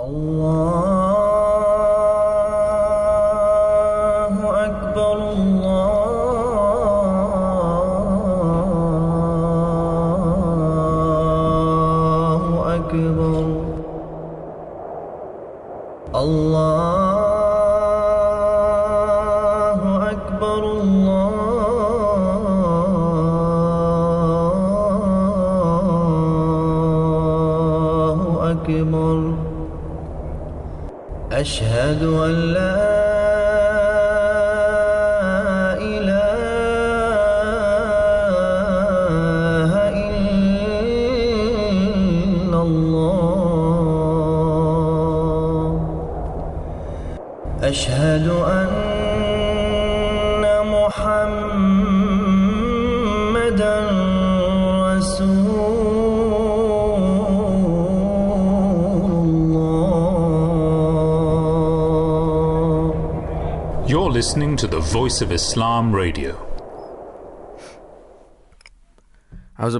Allah. Voice of Islam Radio. In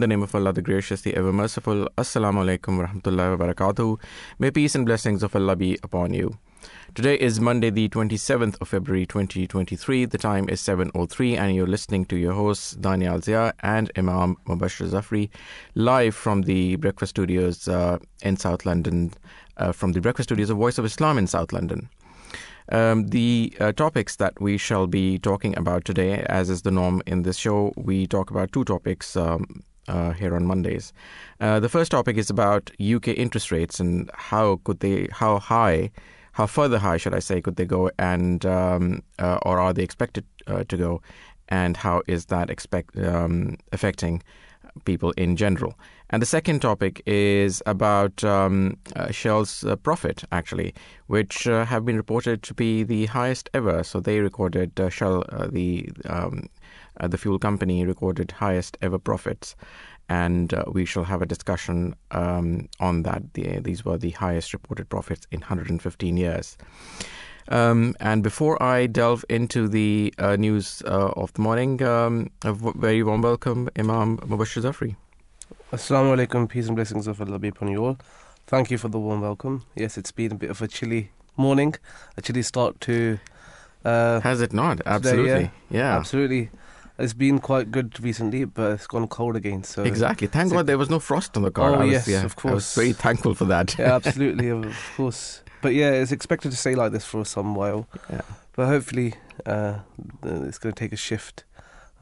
the name of Allah, the gracious, the ever merciful. Assalamu alaikum wa. May peace and blessings of Allah be upon you. Today is Monday, the 27th of February 2023. The time is 7.03 and you're listening to your hosts Daniel Zia and Imam Mubashir Zafri live from the Breakfast Studios uh, in South London, uh, from the Breakfast Studios of Voice of Islam in South London. Um, the uh, topics that we shall be talking about today, as is the norm in this show, we talk about two topics um, uh, here on Mondays. Uh, the first topic is about UK interest rates and how could they, how high, how further high, should I say, could they go, and um, uh, or are they expected uh, to go, and how is that expect um, affecting people in general. And the second topic is about um, uh, Shell's uh, profit, actually, which uh, have been reported to be the highest ever. So they recorded uh, Shell, uh, the um, uh, the fuel company, recorded highest ever profits, and we shall have a discussion um, on that. The, these were the highest reported profits in 115 years. Um, and before I delve into the uh, news uh, of the morning, um, a very warm welcome, Imam Mubashir Zafri. Assalamu alaikum, peace and blessings of Allah be upon you all. Thank you for the warm welcome. Yes, it's been a bit of a chilly morning, a chilly start to. Uh, Has it not? today, Absolutely. yeah. absolutely. It's been quite good recently, but it's gone cold again. So Exactly. Thank God there was no frost on the car. Oh, was, yes, yeah, of I was course. very thankful for that. yeah, absolutely, of course. But yeah, it's expected to stay like this for some while. Yeah. But hopefully, uh, it's going to take a shift,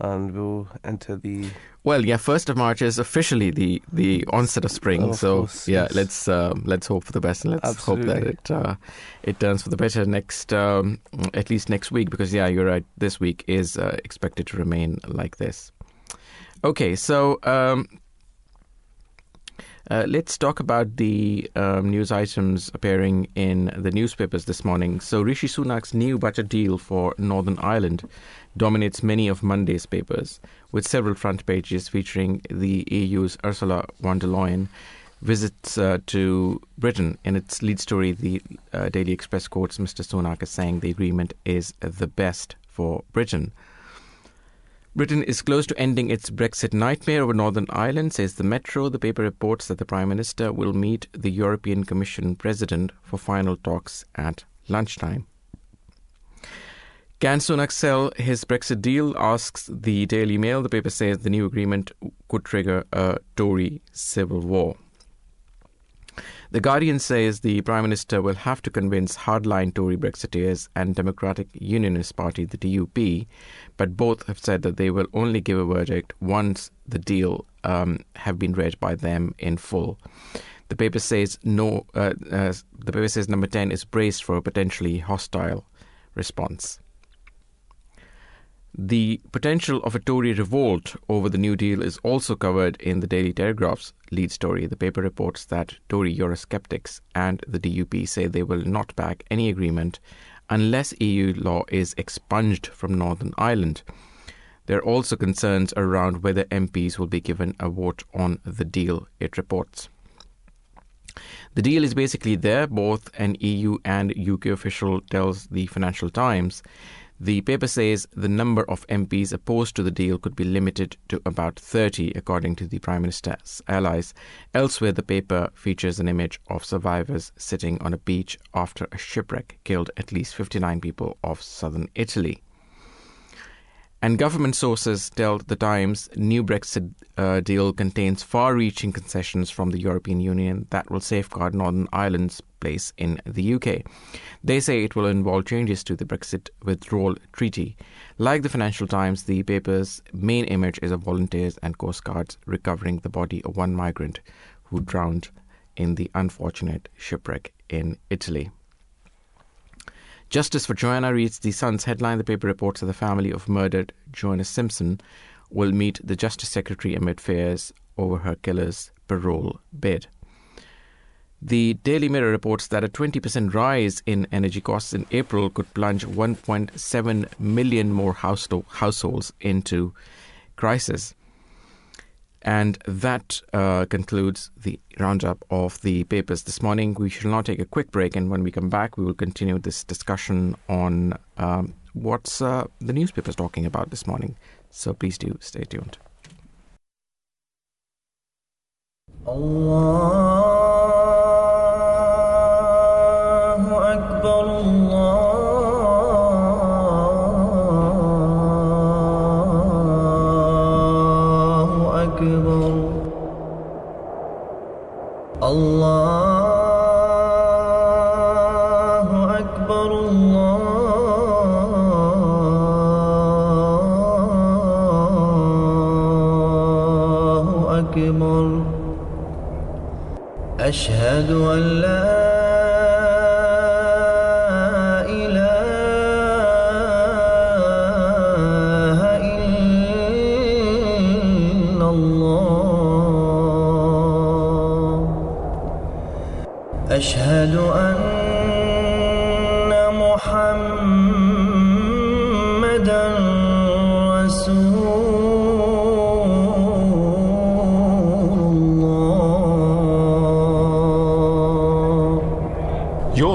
and we'll enter the. Well, yeah, first of March is officially the, the onset of spring. Of so course, yeah, yes. let's um, let's hope for the best and let's hope that it uh, it turns for the better next um, at least next week because yeah, you're right. This week is uh, expected to remain like this. Okay, so um, uh, let's talk about the um, news items appearing in the newspapers this morning. So, Rishi Sunak's new budget deal for Northern Ireland dominates many of Monday's papers, with several front pages featuring the EU's Ursula von der Leyen visits uh, to Britain. In its lead story, the uh, Daily Express quotes Mr. Sunak as saying the agreement is the best for Britain. Britain is close to ending its Brexit nightmare over Northern Ireland, says the Metro. The paper reports that the Prime Minister will meet the European Commission President for final talks at lunchtime. Can Sunak sell his Brexit deal? asks the Daily Mail. The paper says the new agreement could trigger a Tory civil war. The Guardian says the Prime Minister will have to convince hardline Tory Brexiteers and Democratic Unionist Party, the DUP, but both have said that they will only give a verdict once the deal um, have been read by them in full. The paper says no. Uh, uh, the paper says number ten is braced for a potentially hostile response. The potential of a Tory revolt over the New Deal is also covered in the Daily Telegraph's lead story. The paper reports that Tory Eurosceptics and the DUP say they will not back any agreement unless EU law is expunged from Northern Ireland. There are also concerns around whether MPs will be given a vote on the deal, it reports. The deal is basically there, both an EU and UK official tells the Financial Times. The paper says the number of MPs opposed to the deal could be limited to about 30, according to the Prime Minister's allies. Elsewhere, the paper features an image of survivors sitting on a beach after a shipwreck killed at least 59 people off southern Italy. And government sources tell the Times new Brexit uh, deal contains far-reaching concessions from the European Union that will safeguard Northern Ireland's place in the UK. They say it will involve changes to the Brexit withdrawal treaty. Like the Financial Times, the paper's main image is of volunteers and Coast Guards recovering the body of one migrant who drowned in the unfortunate shipwreck in Italy. Justice for Joanna reads the Sun's headline. The paper reports that the family of murdered Joanna Simpson will meet the Justice Secretary amid fears over her killer's parole bid. The Daily Mirror reports that a 20% rise in energy costs in April could plunge 1.7 million more households into crisis. And that uh, concludes the roundup of the papers this morning. We shall now take a quick break, and when we come back, we will continue this discussion on um, what's uh, the newspapers talking about this morning. So please do stay tuned. Allah. أشهد أن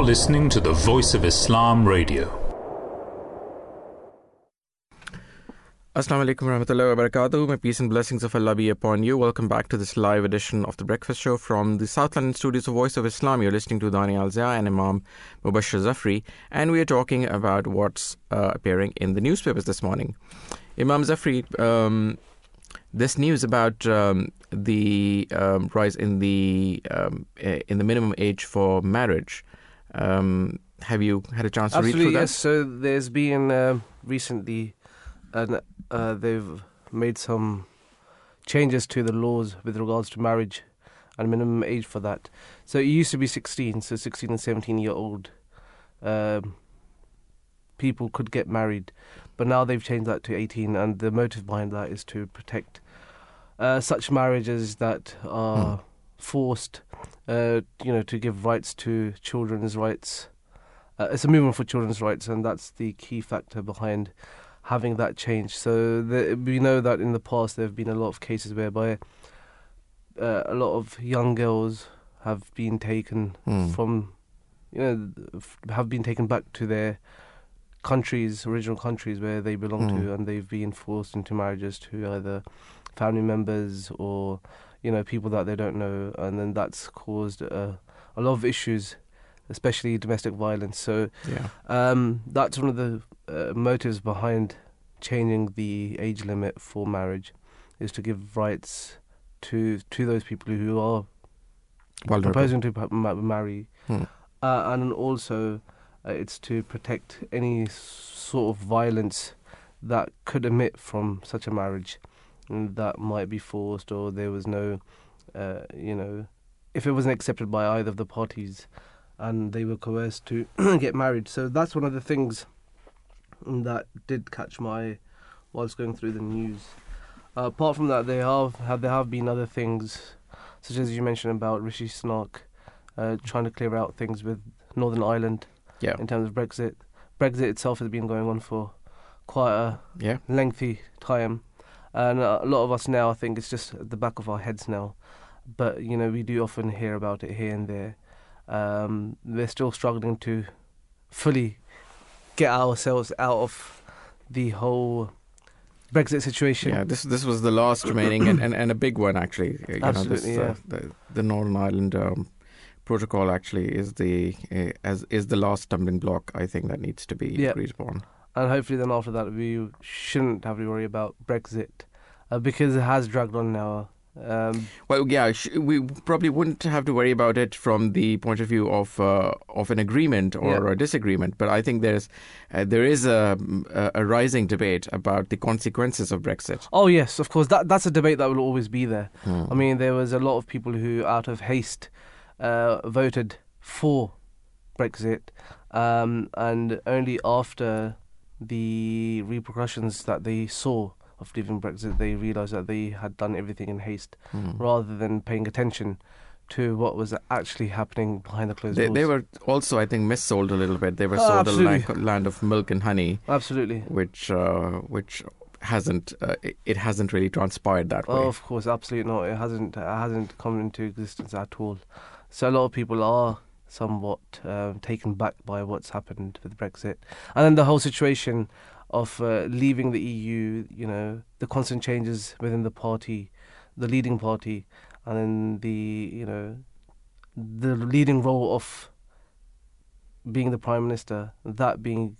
listening to the Voice of Islam Radio. Assalamu alaikum warahmatullahi wabarakatuh. May peace and blessings of Allah be upon you. Welcome back to this live edition of the Breakfast Show from the South London studios of Voice of Islam. You're listening to Dani Al Zia and Imam Mubashir Zafri, and we are talking about what's uh, appearing in the newspapers this morning. Imam Zafri, um, this news about um, the um, rise in the um, eh, in the minimum age for marriage. Um, have you had a chance to read Absolutely, through yes. So there's been um recently, an, uh, they've made some changes to the laws with regards to marriage and minimum age for that. So it used to be 16, so 16 and 17 year old um, people could get married, but now they've changed that to 18, and the motive behind that is to protect uh, such marriages that are forced, uh, you know, to give rights to children's rights. Uh, it's a movement for children's rights, and that's the key factor behind having that change. So the, we know that in the past there have been a lot of cases whereby uh, a lot of young girls have been taken Hmm. from, you know, f- have been taken back to their countries, original countries where they belong Hmm. to, and they've been forced into marriages to either family members or, you know, people that they don't know, and then that's caused a, a lot of issues, especially domestic violence. So Yeah. um, that's one of the uh, motives behind changing the age limit for marriage, is to give rights to to those people who are Vulnerable. proposing to marry, Hmm. uh, and also uh, it's to protect any sort of violence that could emit from such a marriage, that might be forced or there was no, uh, you know, if it wasn't accepted by either of the parties, and they were coerced to get married. So that's one of the things that did catch my eye whilst going through the news. Uh, apart from that, there have, have there have been other things, such as you mentioned about Rishi Sunak uh, trying to clear out things with Northern Ireland Yeah. in terms of Brexit. Brexit itself has been going on for quite a Yeah. lengthy time, and a lot of us now I think it's just at the back of our heads now. But you know, we do often hear about it here and there. Um, we're still struggling to fully get ourselves out of the whole Brexit situation. Yeah, this this was the last remaining and, and, and a big one actually. You know, Absolutely, this, uh, the, the Northern Ireland um, protocol actually is the uh, as is the last stumbling block I think that needs to be Yeah. agreed upon. And hopefully then after that we shouldn't have to worry about Brexit uh, because it has dragged on now. Um, Well, yeah, sh- we probably wouldn't have to worry about it from the point of view of uh, of an agreement or Yeah. a disagreement. But I think there's uh, there is a, a a rising debate about the consequences of Brexit. oh yes, of course that that's a debate that will always be there. Hmm. I mean, there was a lot of people who, out of haste, uh, voted for Brexit, um, and only after the repercussions that they saw of leaving Brexit, they realised that they had done everything in haste Hmm. rather than paying attention to what was actually happening behind the closed They, doors. they were also, I think, missold a little bit. They were Oh, sold a land, land of milk and honey, absolutely. which uh, which hasn't uh, it- it hasn't really transpired that way. Oh, of course, absolutely not. It hasn't it hasn't come into existence at all. So a lot of people are somewhat um, taken back by what's happened with Brexit, and then the whole situation of uh, leaving the EU. You know, the constant changes within the party, the leading party, and then the you know the leading role of being the prime minister. That being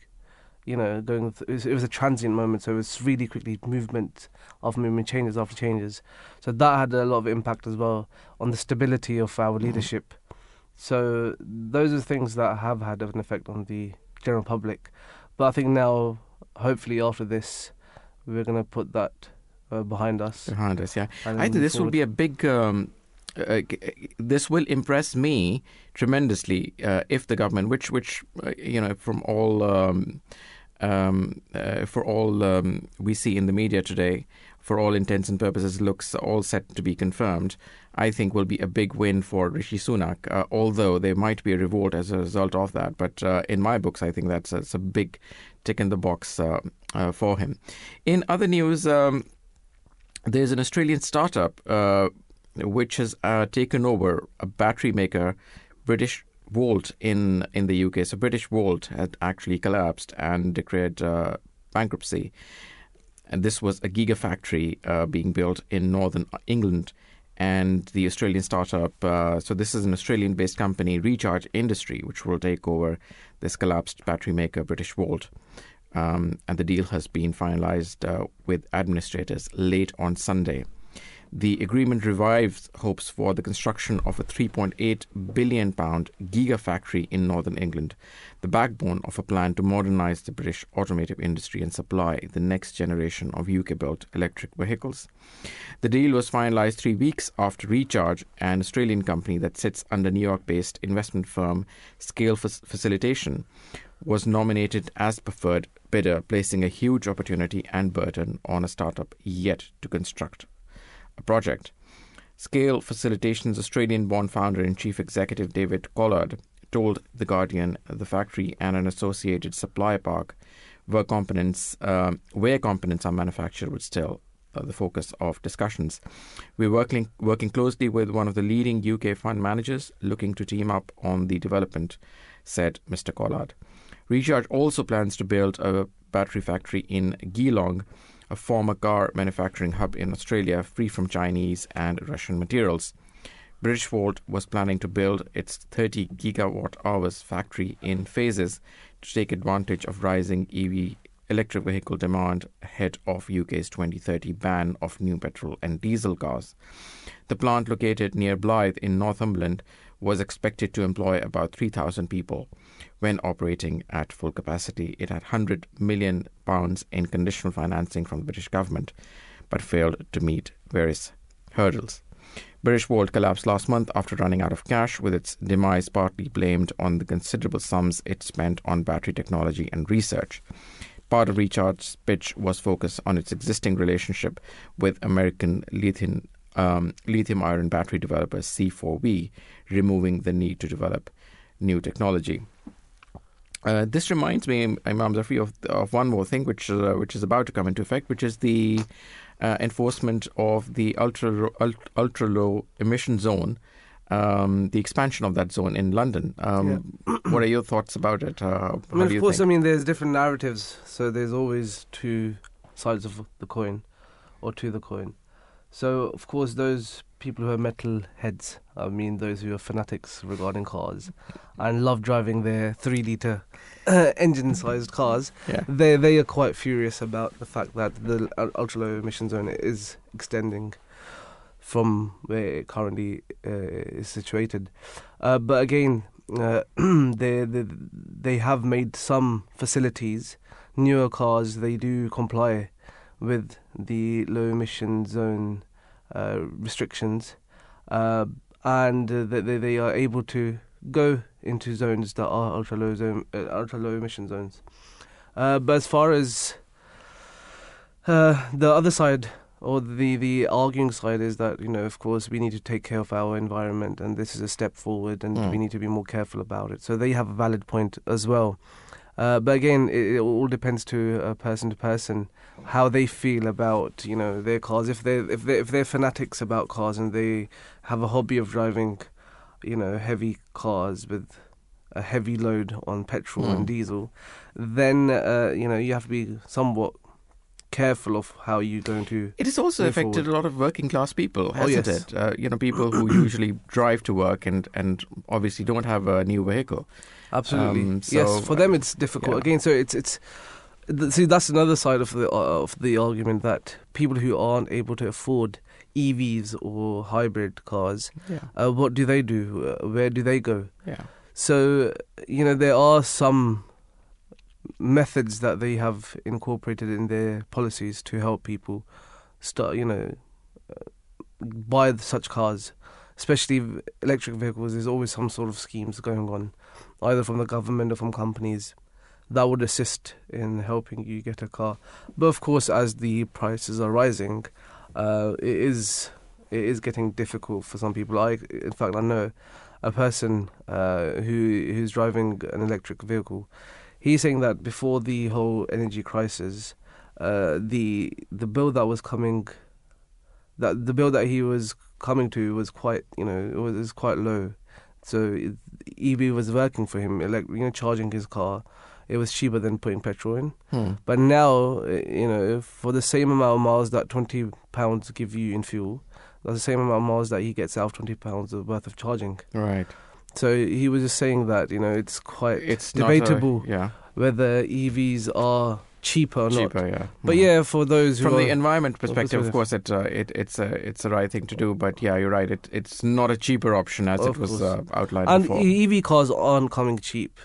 you know, going. Th- it, was, it was a transient moment, so it was really quickly movement after movement, changes after changes. So that had a lot of impact as well on the stability of our leadership. So those are things that have had an effect on the general public. But I think now, hopefully, after this, we're going to put that uh, behind us. behind us. Yeah, I think this will be a big. Um, uh, this will impress me tremendously uh, if the government, which which uh, you know from all um, um, uh, for all um, we see in the media today, for all intents and purposes, looks all set to be confirmed. I think will be a big win for Rishi Sunak. Uh, although there might be a revolt as a result of that, but uh, in my books, I think that's, that's a big tick in the box uh, uh, for him. In other news. Um, there's an Australian startup uh, which has taken over a battery maker, British Volt in in the UK. So Britishvolt had actually collapsed and declared uh, bankruptcy, and this was a gigafactory uh, being built in northern England. And the Australian startup, uh, so this is an Australian-based company, Recharge Industry, which will take over this collapsed battery maker, Britishvolt um, and the deal has been finalized uh, with administrators late on Sunday. The agreement revives hopes for the construction of a 3.8 billion pound gigafactory in northern England, the backbone of a plan to modernize the British automotive industry and supply the next generation of UK built electric vehicles. The deal was finalized three weeks after Recharge, an Australian company that sits under New York based investment firm Scale Facilitation, was nominated as preferred bidder, placing a huge opportunity and burden on a startup yet to construct a project. Scale Facilitation's Australian born founder and chief executive David Collard told The Guardian the factory and an associated supply park where components, um, where components are manufactured would still uh, the focus of discussions. We're working, working closely with one of the leading UK fund managers looking to team up on the development, said Mr. Collard. Recharge also plans to build a battery factory in Geelong, a former car manufacturing hub in Australia, free from Chinese and Russian materials. Britishvolt was planning to build its 30 gigawatt hours factory in phases to take advantage of rising EV electric vehicle demand ahead of UK's 2030 ban of new petrol and diesel cars. The plant located near Blyth in Northumberland was expected to employ about 3,000 people. When operating at full capacity, it had 100 million pounds in conditional financing from the British government, but failed to meet various hurdles. Britishvolt collapsed last month after running out of cash, with its demise partly blamed on the considerable sums it spent on battery technology and research. Part of Recharge's pitch was focused on its existing relationship with American lithium um, lithium ion battery developer C4V, removing the need to develop new technology. Uh, this reminds me, Imam Zafri, of, of one more thing which uh, which is about to come into effect, which is the uh, enforcement of the ultra ultra low emission zone um, the expansion of that zone in London. Um, what are your thoughts about it? Uh, I mean, of course, think? I mean, there's different narratives, so there's always two sides of the coin, or to the coin. So, of course, those people who are metal heads, I mean, those who are fanatics regarding cars and love driving their three liter engine-sized cars, yeah. they they are quite furious about the fact that the ultra low emission zone is extending from where it currently uh, is situated. Uh, but again, uh, they, they they have made some facilities, newer cars. They do comply with the low emission zone uh, restrictions, uh, and uh, they they are able to go into zones that are ultra low zone, uh, ultra low emission zones. Uh, but as far as uh, the other side or the the arguing side is that you know of course we need to take care of our environment and this is a step forward and Mm. we need to be more careful about it. So they have a valid point as well. Uh, but again, it, it all depends to uh, person to person how they feel about you know their cars. If they if they if they're fanatics about cars and they have a hobby of driving, you know, heavy cars with a heavy load on petrol Mm. and diesel, then uh, you know you have to be somewhat careful of how you're going to. It has also affected forward. a lot of working class people, Oh, hasn't yes. it? Uh, you know, people who usually drive to work and, and obviously don't have a new vehicle. Absolutely. Um, yes, so, for them it's difficult. yeah. Again, so it's it's see that's another side of the uh, of the argument that people who aren't able to afford EVs or hybrid cars, Yeah. uh, what do they do? Uh, where do they go? Yeah. So you know there are some methods that they have incorporated in their policies to help people start you know uh, buy such cars especially electric vehicles there's always some sort of schemes going on either from the government or from companies that would assist in helping you get a car. But of course as the prices are rising uh, it is it is getting difficult for some people. I in fact i know a person uh, who who's driving an electric vehicle. He's saying that before the whole energy crisis, uh, the the bill that was coming, that the bill that he was coming to was quite you know it was, it was quite low, so EV was working for him. Elect, you know, charging his car, it was cheaper than putting petrol in. Hmm. But now, uh, you know, for the same amount of miles that twenty pounds give you in fuel, that's the same amount of miles that he gets out of twenty pounds worth of charging. Right. So he was just saying that you know it's quite It's not a- debatable yeah. whether EVs are cheaper or not. Cheaper, yeah. But Mhm. yeah, for those who From are, the environment perspective, of course, it, uh, it it's a it's the right thing to do. But yeah, you're right. It it's not a cheaper option as it was uh, outlined and before. EV cars aren't coming cheap,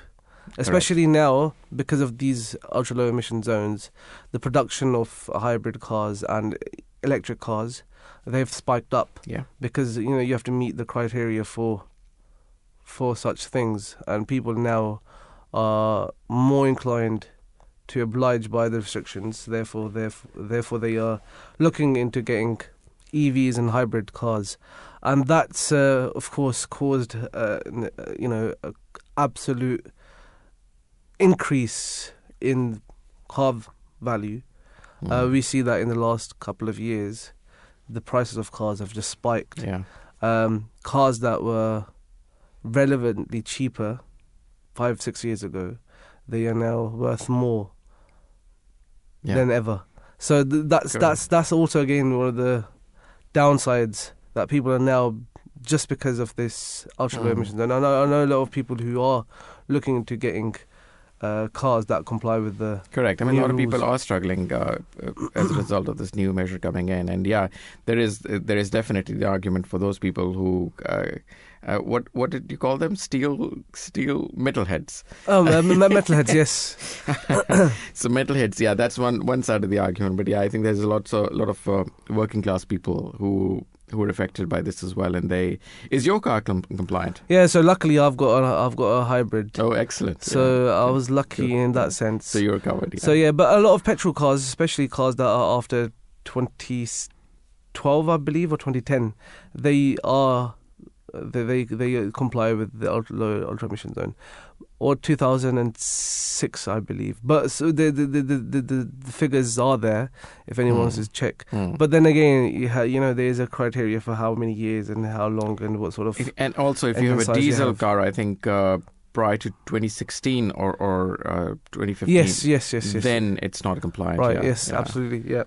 especially now because of these ultra low emission zones. The production of hybrid cars and electric cars they've spiked up yeah. because you know you have to meet the criteria for for such things, and people now are more inclined to oblige by the restrictions. Therefore, therefore, therefore they are looking into getting EVs and hybrid cars, and that's uh, of course caused uh, uh, you know a absolute increase in car value. Uh, Mhm. we see that in the last couple of years, the prices of cars have just spiked. yeah. Um, cars that were relevantly cheaper five, six years ago, they are now worth more Yeah. than ever. So th- that's Correct. that's that's also again one of the downsides that people are now just because of this ultra low Mm. emissions. And I know, I know a lot of people who are looking into getting uh, cars that comply with the Correct. I mean, a lot of people are struggling uh, as a result of this new measure coming in, and yeah, there is there is definitely the argument for those people who. Uh, uh, what what did you call them? Steel steel metalheads. oh uh, me- metalheads. Yes, So metalheads, yeah, that's one one side of the argument. But yeah, I think there's a lot so a lot of uh, working class people who who are affected by this as well. And they is your car com- compliant? yeah. So luckily, I've got a, I've got a hybrid. Oh, excellent. So Yeah. I was lucky in that sense. So you're covered. Yeah. So yeah, but a lot of petrol cars, especially cars that are after 2012, I believe, or 2010, they are they they, they comply with the ultra, low ultra emission zone, or 2006, I believe. But so the the, the, the, the, the figures are there if anyone wants Hmm. to check. Hmm. But then again, you, ha- you know, there is a criteria for how many years and how long and what sort of. If- and also, if you have a diesel have. car, I think uh, prior to 2016 or or uh, 2015, yes, yes, yes, yes. then it's not compliant. Right. yeah, yes. yeah. Absolutely. Yeah.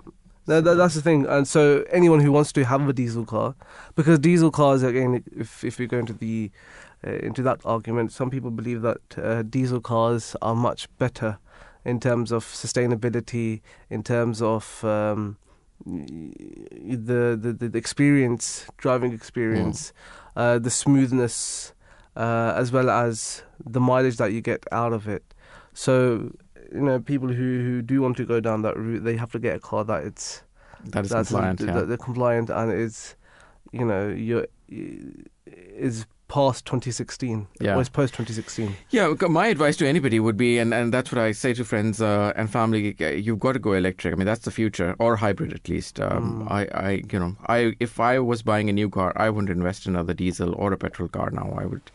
No, that, that's the thing. And so anyone who wants to have a diesel car, because diesel cars again, if if we go into the uh, into that argument, some people believe that uh, diesel cars are much better in terms of sustainability, in terms of um, the, the the experience, driving experience, uh, the smoothness, uh, as well as the mileage that you get out of it. So you know, people who, who do want to go down that route, they have to get a car that it's That is that's compliant. that- yeah. that they're compliant and it's you know, you're is past 2016 Yeah. or is post 2016. Yeah, my advice to anybody would be, and, and that's what I say to friends uh, and family: you've got to go electric. I mean, that's the future, or hybrid at least. Um, Mm. I, I, you know, I if I was buying a new car, I wouldn't invest in another diesel or a petrol car now. I would,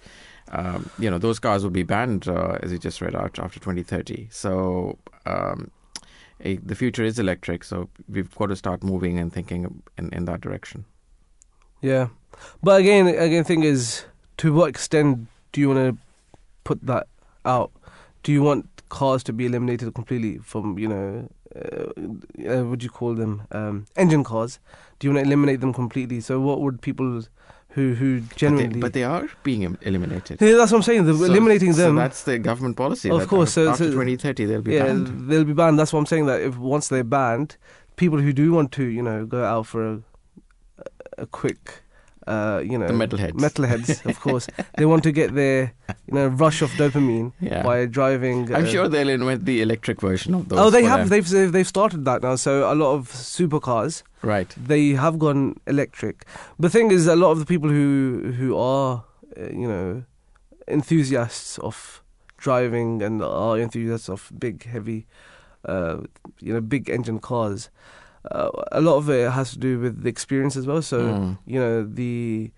um, you know, those cars will be banned, uh, as you just read out, after 2030. So. Um, eh, the future is electric, so we've got to start moving and thinking in, in that direction. Yeah, but again, again, thing is, to what extent do you want to put that out? Do you want cars to be eliminated completely from, you know, uh, uh, what do you call them, um, engine cars? Do you want to eliminate them completely? So, what would people who who But they, but they are being eliminated. yeah, that's what I'm saying. They're So- eliminating so them. that's the government policy. Of that course, so- after so- 2030 they'll be yeah, banned. they'll be banned. That's what I'm saying. That if once they're banned, people who do want to, you know, go out for a a quick, uh, you know, The metalheads. metalheads, of course, they want to get their, you know, rush of dopamine Yeah. by driving. I'm uh, sure they'll invent the electric version of those. Oh, they have. them. They've they've started that now. So a lot of supercars Right. they have gone electric. The thing is, a lot of the people who who are, uh, you know, enthusiasts of driving and are enthusiasts of big, heavy, uh, you know, big engine cars. Uh, a lot of it has to do with the experience as well. So Mm. you know the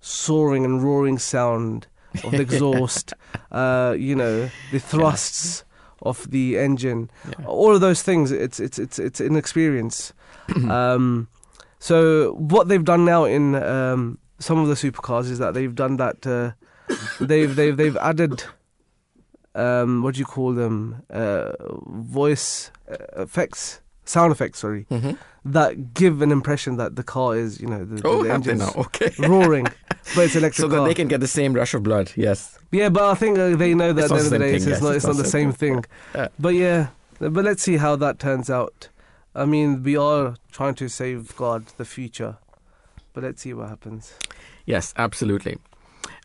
soaring and roaring sound of the exhaust. uh, you know the thrusts of the engine Yeah. all of those things it's it's it's it's an experience um so what they've done now in um some of the supercars is that they've done that uh, they've they've they've added um what do you call them uh voice uh, effects sound effects sorry Mhm. that give an impression that the car is you know the, Oh, the engine's? Okay. roaring but it's electric so that car. they can get the same rush of blood. Yes. Yeah, but I think uh, they know that It's at the end of the day, thing, it's yes, not, it's not not the same thing. Yeah. But yeah, but let's see how that turns out. I mean, we are trying to safeguard the future, but let's see what happens. Yes, absolutely.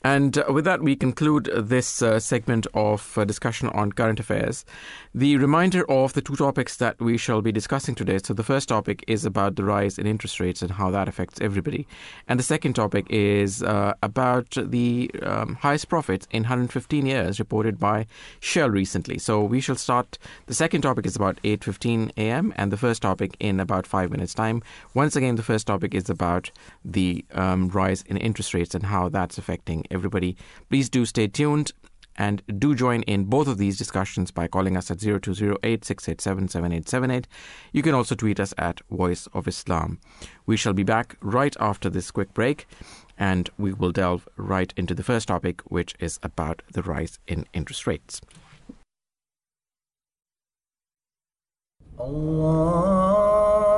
And uh, with that, we conclude this uh, segment of uh, discussion on current affairs. The reminder of the two topics that we shall be discussing today. So, the first topic is about the rise in interest rates and how that affects everybody. And the second topic is uh, about the um, highest profits in 115 years reported by Shell recently. So, we shall start. The second topic is about 8:15 a.m. and the first topic in about five minutes' time. Once again, the first topic is about the um, rise in interest rates and how that's affecting everybody. Please do stay tuned and do join in both of these discussions by calling us at 0208 You can also tweet us at Voice of Islam. We shall be back right after this quick break and we will delve right into the first topic, which is about the rise in interest rates. Allah.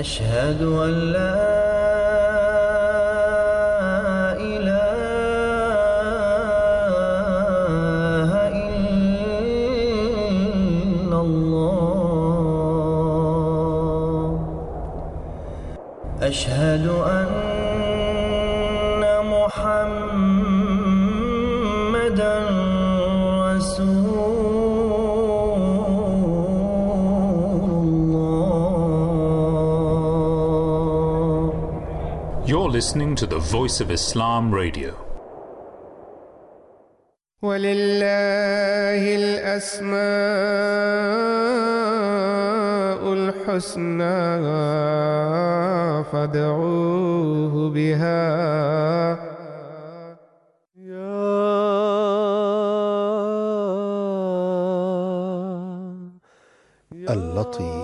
أشهد أن لا listening to the Voice of Islam Radio. ولله الأسماء الحسنى فادعوه بها اللطيف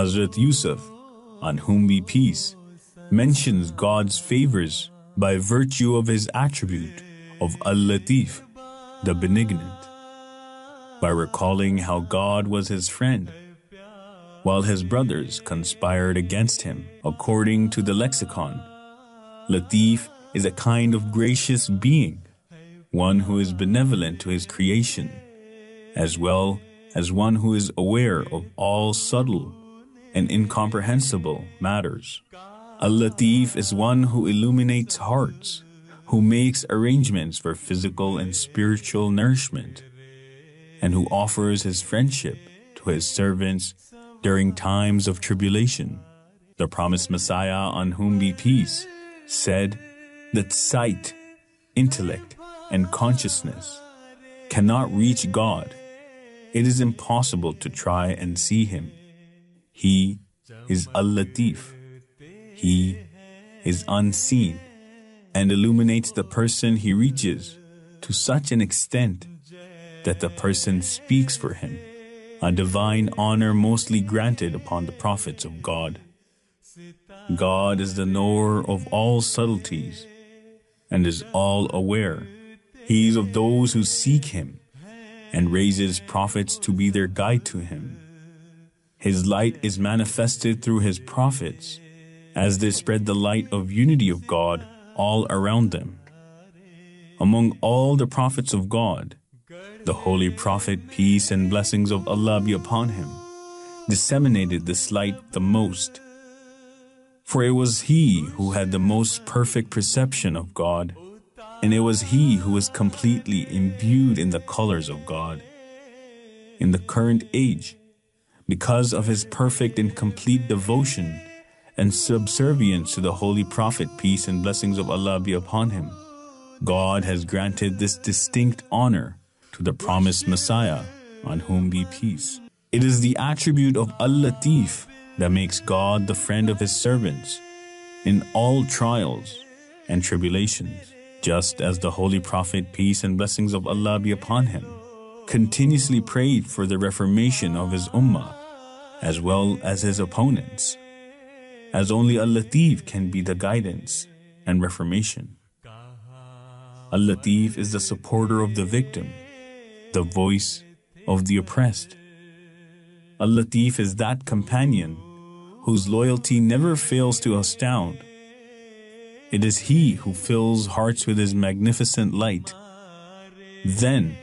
Hazrat Yusuf, on whom be peace, mentions God's favors by virtue of his attribute of Al-Latif, the benignant, by recalling how God was his friend, while his brothers conspired against him. According to the lexicon, Latif is a kind of gracious being, one who is benevolent to his creation, as well as one who is aware of all subtle and incomprehensible matters. Al-Latif is one who illuminates hearts, who makes arrangements for physical and spiritual nourishment, and who offers his friendship to his servants during times of tribulation. The promised Messiah, on whom be peace, said that sight, intellect, and consciousness cannot reach God. It is impossible to try and see him. He is Al-Latif. He is unseen and illuminates the person he reaches to such an extent that the person speaks for him, a divine honor mostly granted upon the prophets of God. God is the knower of all subtleties and is all aware. He is of those who seek him and raises prophets to be their guide to him. His light is manifested through his prophets as they spread the light of unity of God all around them. Among all the prophets of God, the Holy Prophet, peace and blessings of Allah be upon him, disseminated this light the most. For it was he who had the most perfect perception of God, and it was he who was completely imbued in the colors of God. In the current age, because of his perfect and complete devotion and subservience to the Holy Prophet, peace and blessings of Allah be upon him, God has granted this distinct honor to the promised Messiah, on whom be peace. It is the attribute of Al-Latif that makes God the friend of his servants in all trials and tribulations, just as the Holy Prophet, peace and blessings of Allah be upon him, continuously prayed for the reformation of his ummah, as well as his opponents, as only Al-Latif can be the guidance and reformation. Al-Latif is the supporter of the victim, the voice of the oppressed. Al-Latif is that companion whose loyalty never fails to astound. It is he who fills hearts with his magnificent light. Then,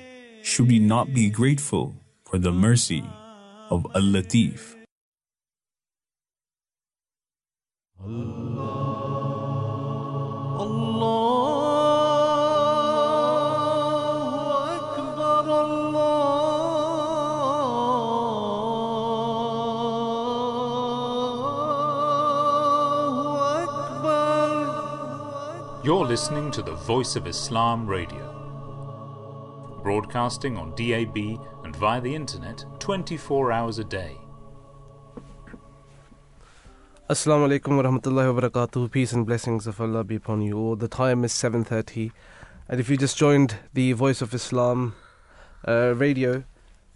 should we not be grateful for the mercy of Al-Latif? You're listening to the Voice of Islam Radio, broadcasting on DAB via the internet 24 hours a day. Assalamu alaikum wa rahmatullahi wa barakatuh. Peace and blessings of Allah be upon you all. The time is 7.30. And if you just joined the Voice of Islam uh, radio,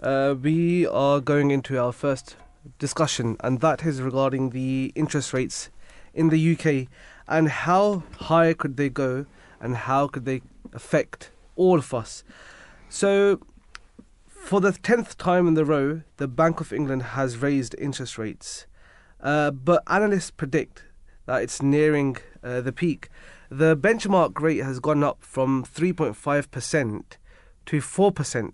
uh, we are going into our first discussion, and that is regarding the interest rates in the UK and how high could they go and how could they affect all of us. So, for the 10th time in the row, the Bank of England has raised interest rates. Uh, but analysts predict that it's nearing uh, the peak. The benchmark rate has gone up from 3.5% to 4%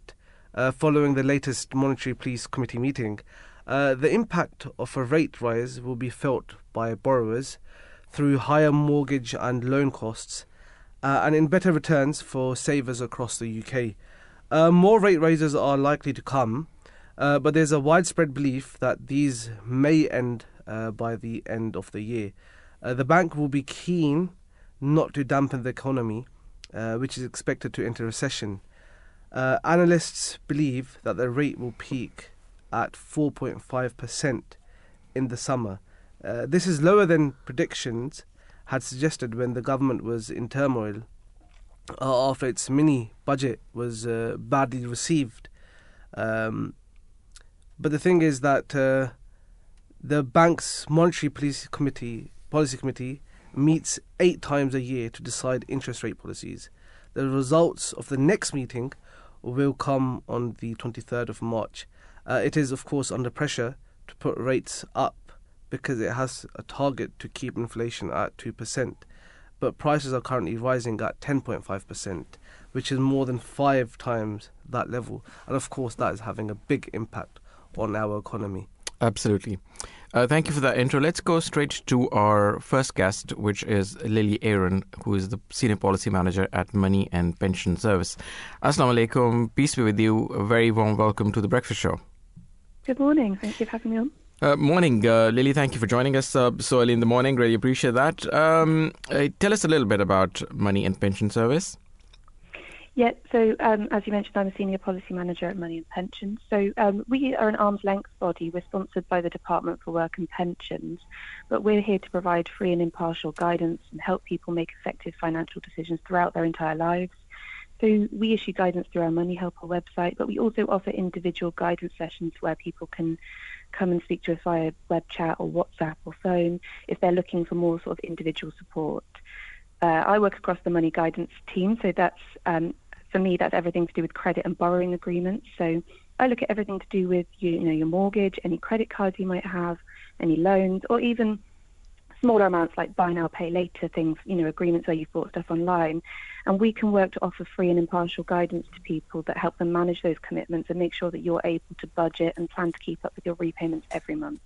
uh, following the latest Monetary Policy Committee meeting. Uh, the impact of a rate rise will be felt by borrowers. through higher mortgage and loan costs, uh, and in better returns for savers across the UK. Uh, more rate raises are likely to come, uh, but there's a widespread belief that these may end uh, by the end of the year. Uh, the bank will be keen not to dampen the economy, uh, which is expected to enter recession. Uh, analysts believe that the rate will peak at 4.5% in the summer. This is lower than predictions had suggested when the government was in turmoil uh, its mini budget was uh, badly received. Um, but the thing is that uh, the bank's monetary policy committee, policy committee meets eight times a year to decide interest rate policies. The results of the next meeting will come on the 23rd of March. Uh, it is, of course, under pressure to put rates up because it has a target to keep inflation at 2%. But prices are currently rising at 10.5%, which is more than five times that level. And of course, that is having a big impact on our economy. Absolutely. Uh, thank you for that intro. Let's go straight to our first guest, which is Lily Aaron, who is the Senior Policy Manager at Money and Pension Service. Assalamu alaikum. Peace be with you. A very warm welcome to the Breakfast Show. Good morning. Thank you for having me on. Uh, morning, uh, Lily. Thank you for joining us uh, so early in the morning. Really appreciate that. Um, uh, tell us a little bit about Money and Pension Service. Yeah, so um, as you mentioned, I'm a senior policy manager at Money and Pensions. So um, we are an arm's length body. We're sponsored by the Department for Work and Pensions, but we're here to provide free and impartial guidance and help people make effective financial decisions throughout their entire lives. So we issue guidance through our Money Helper website, but we also offer individual guidance sessions where people can come and speak to us via web chat or WhatsApp or phone if they're looking for more sort of individual support. Uh, I work across the money guidance team, so that's um, for me, that's everything to do with credit and borrowing agreements. So I look at everything to do with you, you know your mortgage, any credit cards you might have, any loans, or even smaller amounts like buy now, pay later things, you know, agreements where you've bought stuff online. And we can work to offer free and impartial guidance to people that help them manage those commitments and make sure that you're able to budget and plan to keep up with your repayments every month.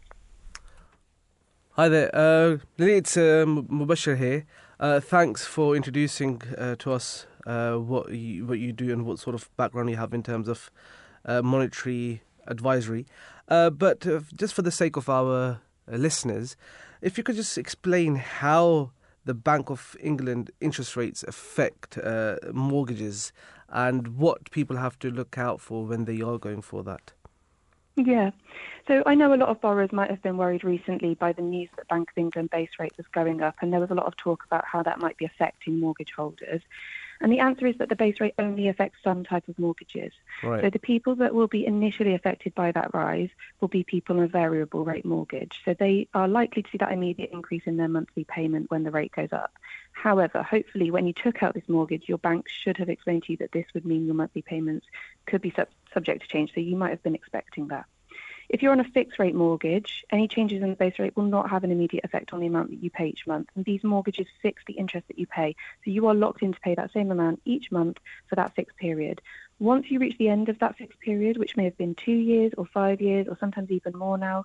Hi there, uh, Lily, it's uh, Mubashir here. Uh, thanks for introducing uh, to us uh, what you, what you do and what sort of background you have in terms of uh, monetary advisory. Uh, but just for the sake of our listeners, if you could just explain how the Bank of England interest rates affect uh, mortgages and what people have to look out for when they are going for that. Yeah. So I know a lot of borrowers might have been worried recently by the news that Bank of England base rate was going up, and there was a lot of talk about how that might be affecting mortgage holders. And the answer is that the base rate only affects some type of mortgages. Right. So the people that will be initially affected by that rise will be people on a variable rate mortgage. So they are likely to see that immediate increase in their monthly payment when the rate goes up. However, hopefully, when you took out this mortgage, your bank should have explained to you that this would mean your monthly payments could be sub- subject to change. So you might have been expecting that. If you're on a fixed rate mortgage, any changes in the base rate will not have an immediate effect on the amount that you pay each month. And these mortgages fix the interest that you pay. So you are locked in to pay that same amount each month for that fixed period. Once you reach the end of that fixed period, which may have been two years or five years or sometimes even more now,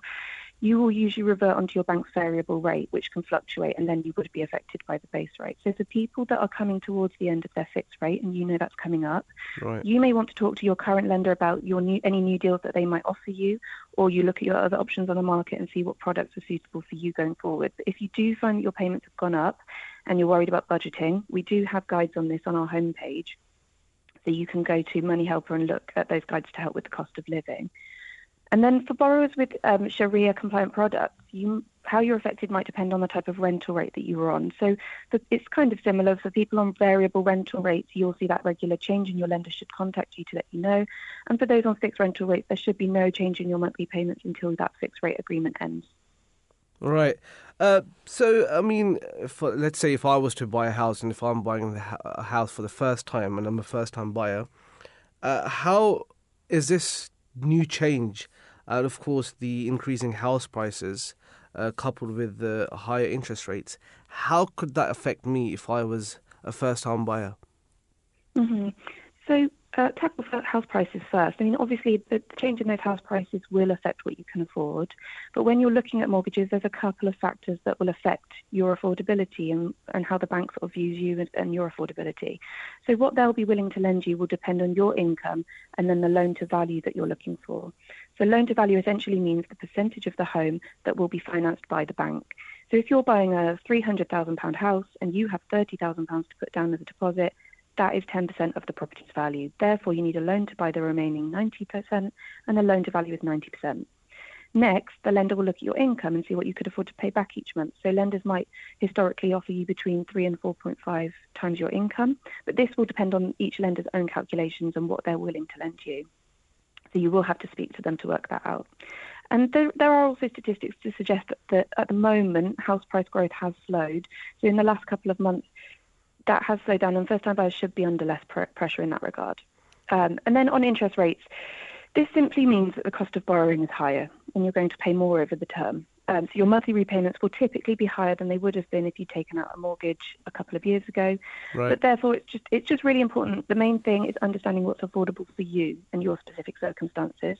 you will usually revert onto your bank's variable rate, which can fluctuate, and then you would be affected by the base rate. So, for people that are coming towards the end of their fixed rate, and you know that's coming up, Right. you may want to talk to your current lender about your new, any new deals that they might offer you, or you look at your other options on the market and see what products are suitable for you going forward. But if you do find that your payments have gone up and you're worried about budgeting, we do have guides on this on our homepage. So you can go to Money Helper and look at those guides to help with the cost of living. And then for borrowers with um, Sharia compliant products, you, how you're affected might depend on the type of rental rate that you were on. So the, it's kind of similar. For people on variable rental rates, you'll see that regular change and your lender should contact you to let you know. And for those on fixed rental rates, there should be no change in your monthly payments until that fixed rate agreement ends. Right. Uh, so, I mean, let's say if I was to buy a house and if I'm buying a house for the first time and I'm a first time buyer, uh, how is this new change, and of course the increasing house prices uh, coupled with the higher interest rates, how could that affect me if I was a first time buyer? hmm So, uh, tackle house prices first. I mean, obviously, the the change in those house prices will affect what you can afford. But when you're looking at mortgages, there's a couple of factors that will affect your affordability and, and how the bank sort of views you and, and your affordability. So, what they'll be willing to lend you will depend on your income and then the loan to value that you're looking for. So, loan to value essentially means the percentage of the home that will be financed by the bank. So, if you're buying a £300,000 house and you have £30,000 to put down as a deposit, that is 10% of the property's value. Therefore, you need a loan to buy the remaining 90%, and the loan to value is 90%. Next, the lender will look at your income and see what you could afford to pay back each month. So, lenders might historically offer you between 3 and 4.5 times your income, but this will depend on each lender's own calculations and what they're willing to lend you. So, you will have to speak to them to work that out. And there, there are also statistics to suggest that, at the moment, house price growth has slowed. So, in the last couple of months, that has slowed down, and first-time buyers should be under less pr- pressure in that regard. Um, and then on interest rates, this simply means that the cost of borrowing is higher, and you're going to pay more over the term. Um, so your monthly repayments will typically be higher than they would have been if you'd taken out a mortgage a couple of years ago. Right. But therefore, it's just it's just really important. The main thing is understanding what's affordable for you and your specific circumstances.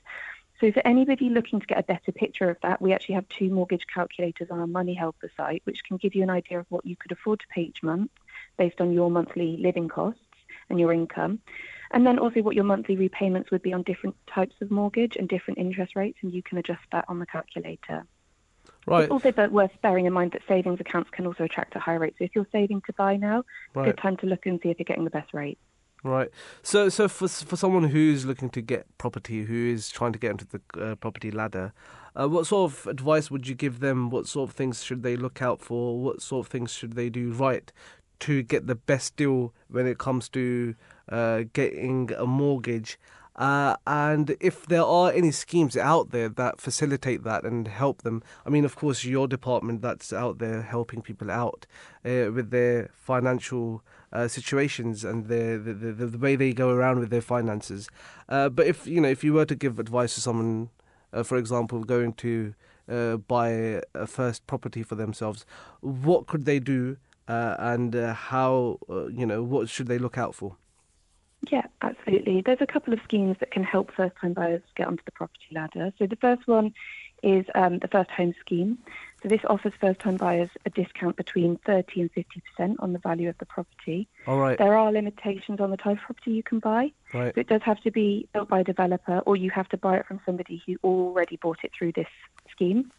So for anybody looking to get a better picture of that, we actually have two mortgage calculators on our Money Helper site, which can give you an idea of what you could afford to pay each month based on your monthly living costs and your income. And then also what your monthly repayments would be on different types of mortgage and different interest rates, and you can adjust that on the calculator. Right. It's also but worth bearing in mind that savings accounts can also attract a higher rate. So if you're saving to buy now, Right. good time to look and see if you're getting the best rate. Right. So, so for for someone who's looking to get property, who is trying to get into the uh, property ladder, uh, what sort of advice would you give them? What sort of things should they look out for? What sort of things should they do right to get the best deal when it comes to uh, getting a mortgage? Uh, and if there are any schemes out there that facilitate that and help them, I mean, of course, your department that's out there helping people out uh, with their financial uh, situations and the, the, the the way they go around with their finances. Uh, but if you know, if you were to give advice to someone, uh, for example, going to uh, buy a first property for themselves, what could they do, and how you know what should they look out for? Yeah, absolutely. There's a couple of schemes that can help first-time buyers get onto the property ladder. So the first one is um, the First Home Scheme. So this offers first-time buyers a discount between 30 and 50% on the value of the property. All right, There are limitations on the type of property you can buy. right, So it does have to be built by a developer, or you have to buy it from somebody who already bought it through this scheme.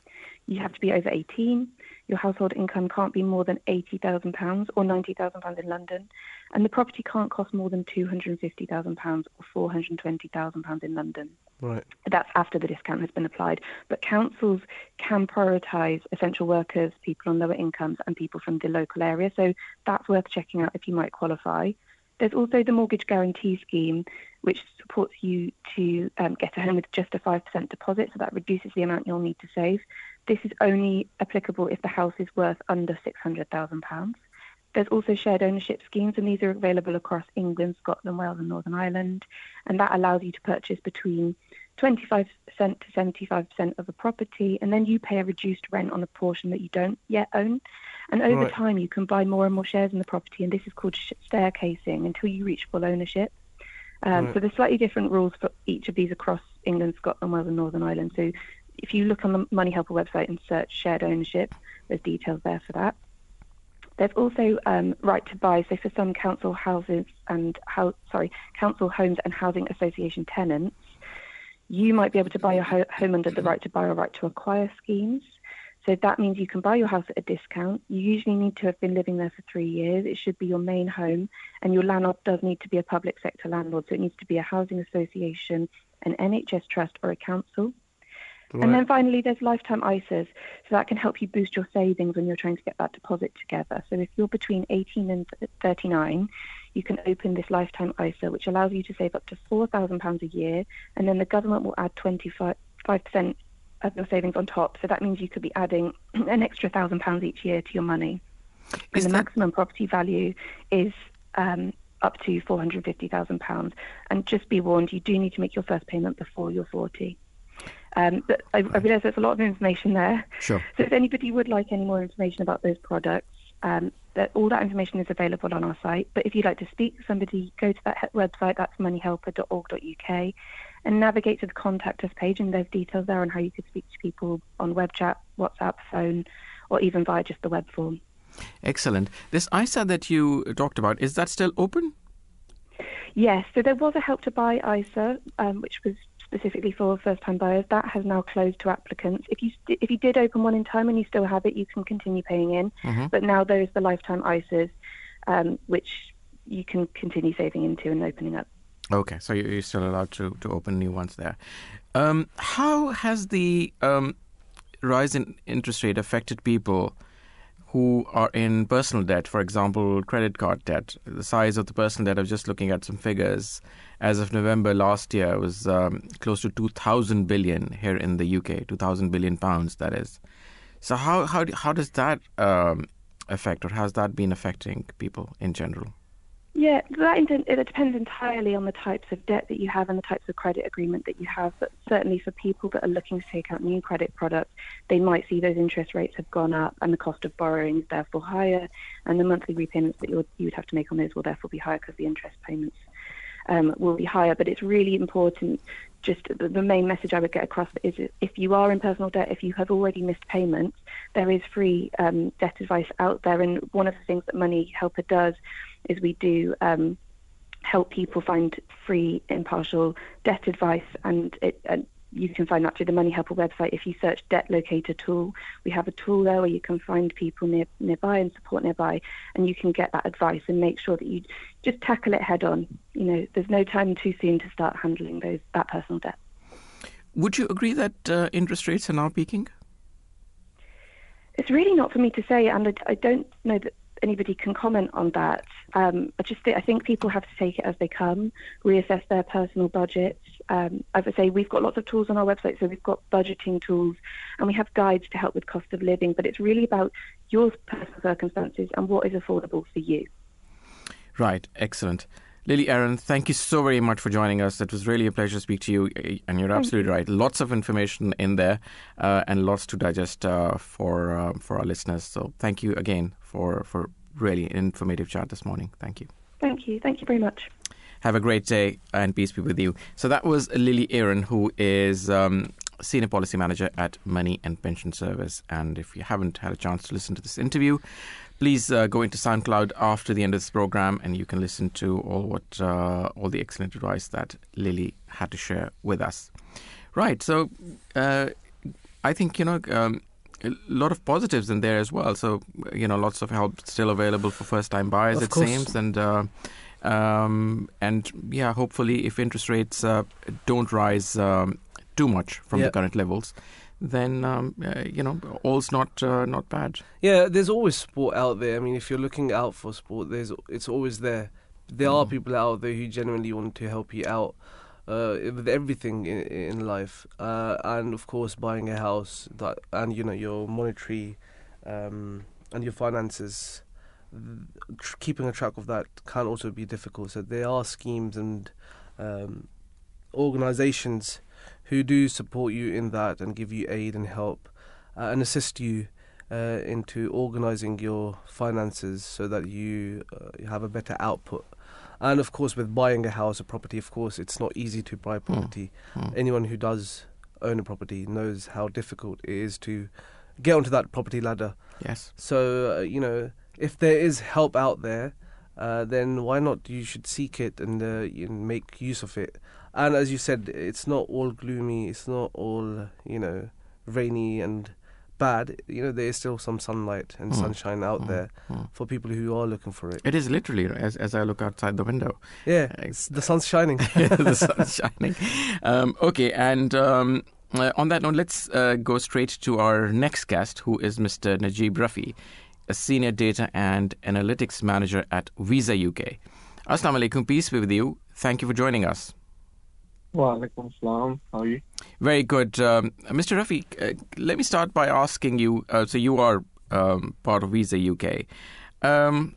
You have to be over 18. Your household income can't be more than £80,000 or £90,000 in London. And the property can't cost more than £250,000 or £420,000 in London. right, That's after the discount has been applied. But councils can prioritise essential workers, people on lower incomes, and people from the local area. So that's worth checking out if you might qualify. There's also the Mortgage Guarantee Scheme, which supports you to um, get a home with just a 5% deposit, so that reduces the amount you'll need to save. This is only applicable if the house is worth under £600,000. There's also shared ownership schemes, and these are available across England, Scotland, Wales, and Northern Ireland. And that allows you to purchase between 25% to 75% of a property, and then you pay a reduced rent on a portion that you don't yet own. And over Right. time, you can buy more and more shares in the property, and this is called staircasing until you reach full ownership. Um, Right. So there's slightly different rules for each of these across England, Scotland, Wales, and Northern Ireland. So if you look on the Money Helper website and search shared ownership, there's details there for that. There's also um, right to buy. So for some council houses and how sorry council homes and housing association tenants, you might be able to buy your ho- home under the right to buy or right to acquire schemes. So that means you can buy your house at a discount. You usually need to have been living there for three years. It should be your main home, and your landlord does need to be a public sector landlord. So it needs to be a housing association, an NHS trust, or a council. And then finally, there's lifetime ISAs. So that can help you boost your savings when you're trying to get that deposit together. So if you're between 18 and 39, you can open this lifetime ISA, which allows you to save up to £4,000 a year. And then the government will add 25% of your savings on top. So that means you could be adding an extra £1,000 each year to your money. Is and the that- maximum property value is um, up to £450,000. And just be warned, you do need to make your first payment before you're 40. Um, but I, I realise there's a lot of information there. Sure. So if anybody would like any more information about those products, Um, that all that information is available on our site. But if you'd like to speak to somebody, go to that website. That's moneyhelper.org.uk, and navigate to the contact us page, and there's details there on how you could speak to people on web chat, WhatsApp, phone, or even via just the web form. Excellent. This ISA that you talked about, is that still open? Yes, so there was a help to buy ISA, um, which was specifically for first-time buyers. That has now closed to applicants. If you st- if you did open one in time and you still have it, you can continue paying in. But now there's the lifetime ISAs, um, which you can continue saving into and opening up. Okay, so you- you're still allowed to, to open new ones there. Um, how has the um, rise in interest rate affected people who are in personal debt, for example, credit card debt? The size of the personal debt, I was just looking at some figures. As of November last year, was um, close to 2,000 billion here in the UK, 2,000 billion pounds, that is. So, how, how, how does that um, affect, or has that been affecting people in general? Yeah, that it depends entirely on the types of debt that you have and the types of credit agreement that you have. But certainly for people that are looking to take out new credit products, they might see those interest rates have gone up and the cost of borrowing is therefore higher, and the monthly repayments that you would, have to make on those will therefore be higher because the interest payments um, will be higher. But it's really important. Just the, main message I would get across is if you are in personal debt, if you have already missed payments, there is free um, debt advice out there. And one of the things that Money Helper does is we do um, help people find free, impartial debt advice, and it. And you can find that through the Money Helper website. If you search Debt Locator tool, we have a tool there where you can find people near, nearby and support nearby, and you can get that advice and make sure that you just tackle it head on. You know, there's no time too soon to start handling those that personal debt. Would you agree that uh, interest rates are now peaking? It's really not for me to say, and I, I don't know that anybody can comment on that. Um, I just think, I think people have to take it as they come, reassess their personal budgets. Um, as I say, we've got lots of tools on our website, so we've got budgeting tools, and we have guides to help with cost of living. But it's really about your personal circumstances and what is affordable for you. Right, excellent. Lily Aaron, thank you so very much for joining us. It was really a pleasure to speak to you, eh, and you're absolutely right. Lots of information in there, uh, and lots to digest uh, for uh, for our listeners. So, thank you again for for really an informative chat this morning. Thank you. Thank you. Thank you very much. Have a great day, and peace be with you. So that was Lily Aaron, who is um, senior policy manager at Money and Pension Service. And if you haven't had a chance to listen to this interview, please uh, go into SoundCloud after the end of this program, and you can listen to all what uh, all the excellent advice that Lily had to share with us. Right. So uh, I think you know. Um, a lot of positives in there as well. So, you know, lots of help still available for first-time buyers. Of it course. seems, and uh, um, and yeah, hopefully, if interest rates uh, don't rise um, too much from Yeah. the current levels, then um, uh, you know, all's not uh, not bad. Yeah, there's always sport out there. I mean, if you're looking out for sport, there's it's always there. There are people out there who genuinely want to help you out uh, with everything in, in life, uh, and of course, buying a house that and you know your monetary um, and your finances. Keeping a track of that can also be difficult. So there are schemes and um, organizations who do support you in that and give you aid and help uh, and assist you uh, into organizing your finances so that you uh, have a better output. And of course, with buying a house, a property, of course, it's not easy to buy property. Hmm. Anyone who does own a property knows how difficult it is to get onto that property ladder. Yes. So, uh, you know, if there is help out there, uh, then why not? You should seek it and uh, you make use of it. And as you said, it's not all gloomy, it's not all, you know, rainy and bad. You know, there is still some sunlight and Mm. sunshine out Mm. there Mm. for people who are looking for it. It is literally as as I look outside the window. Yeah, Ex- the sun's shining. the sun's shining. Um, okay, and um, uh, on that note, let's uh, go straight to our next guest, who is Mr. Najib Rafi, a senior data and analytics manager at Visa UK. Assalamu alaikum, peace be with you. Thank you for joining us. Wa alaikum salam. How are you? Very good. Um, Mr. Rafi, uh, let me start by asking you uh, so, you are um, part of Visa UK. Um,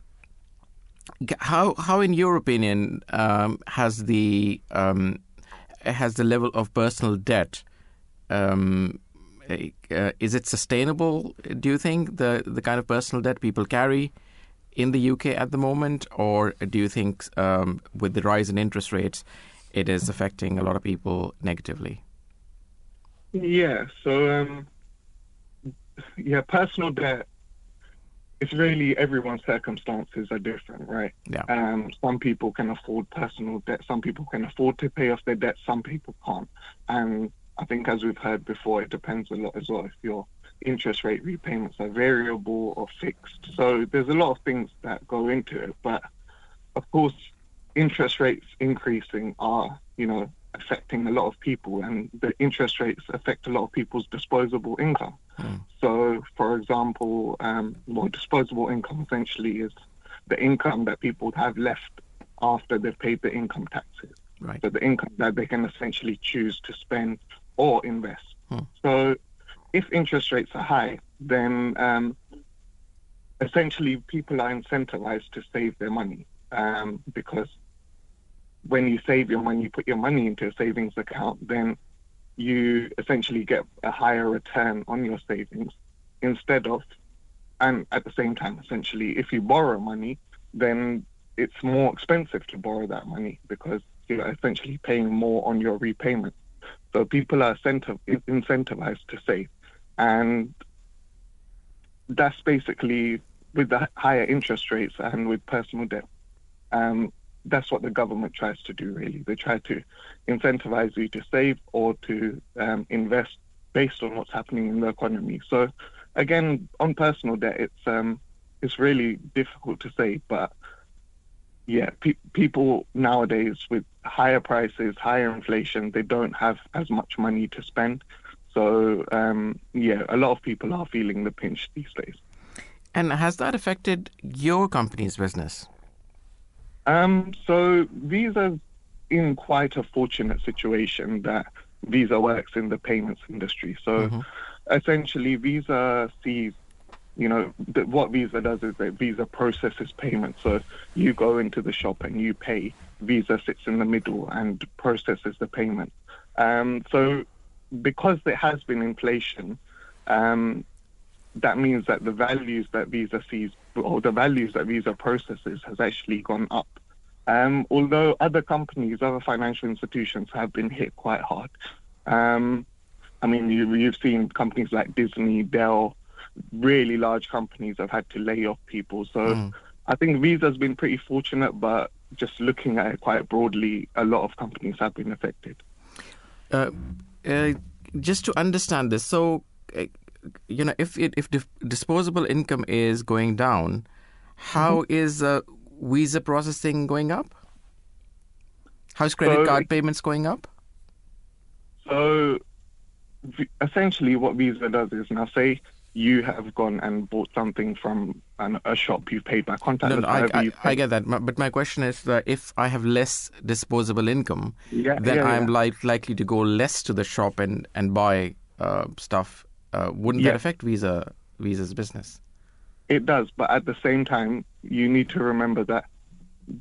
how, how, in your opinion, um, has the um, has the level of personal debt um, uh, is it sustainable? Do you think the the kind of personal debt people carry in the UK at the moment, or do you think um, with the rise in interest rates, it is affecting a lot of people negatively? Yeah. So, um, yeah, personal debt. It's really everyone's circumstances are different, right? Yeah. Um, some people can afford personal debt. Some people can afford to pay off their debt. Some people can't. And I think, as we've heard before, it depends a lot as well if your interest rate repayments are variable or fixed. So there's a lot of things that go into it. But of course, interest rates increasing are, you know, affecting a lot of people, and the interest rates affect a lot of people's disposable income. So, for example, um, well, disposable income essentially is the income that people have left after they've paid the income taxes. Right. So the income that they can essentially choose to spend or invest. Hmm. So if interest rates are high, then um, essentially people are incentivized to save their money um, because when you save your money, you put your money into a savings account, then you essentially get a higher return on your savings instead of, and at the same time, essentially, if you borrow money, then it's more expensive to borrow that money because you're essentially paying more on your repayment. So people are incentiv- incentivized to save. And that's basically with the higher interest rates and with personal debt. Um, that's what the government tries to do, really. They try to incentivize you to save or to um, invest based on what's happening in the economy. So, again, on personal debt, it's um, it's really difficult to say, but yeah, pe- people nowadays with higher prices, higher inflation, they don't have as much money to spend. So um, yeah, a lot of people are feeling the pinch these days. And has that affected your company's business? Um, so Visa's in quite a fortunate situation that Visa works in the payments industry. So Mhm. essentially, Visa sees, you know, what Visa does is that Visa processes payments. So you go into the shop and you pay. Visa sits in the middle and processes the payment. Um, so because there has been inflation, um, that means that the values that Visa sees or the values that Visa processes has actually gone up. Um, although other companies, other financial institutions have been hit quite hard. Um, I mean, you, you've seen companies like Disney, Dell, really large companies have had to lay off people. So Mm. I think Visa's been pretty fortunate, but just looking at it quite broadly, a lot of companies have been affected. Uh, uh, just to understand this, so uh, you know, if it, if dif- disposable income is going down, how is uh, visa processing going up? How's credit So- card payments going up? So essentially, what Visa does is now say you have gone and bought something from an, a shop you've paid by contactless. No, I, I, I get that, but my question is that if I have less disposable income, Yeah, then yeah, I'm yeah. like likely to go less to the shop and and buy uh, stuff. Uh, wouldn't that affect Visa Visa's business? It does, but at the same time, you need to remember that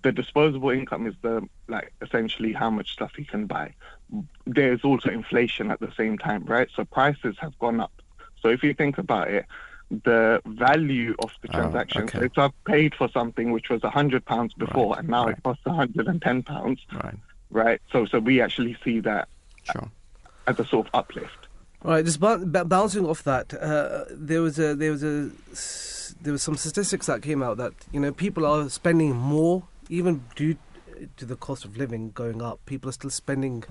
the disposable income is the like essentially how much stuff you can buy. There's also inflation at the same time, right? So prices have gone up. So if you think about it, the value of the Oh, transaction. okay. So if I paid for something which was hundred pounds before, Right, and now right. it costs hundred and ten pounds, Right. right? So so we actually see that Sure. as a sort of uplift. All right, just bou- b- bouncing off that, uh, there was a there was a s- there was some statistics that came out that you know people are spending more even due to the cost of living going up. People are still spending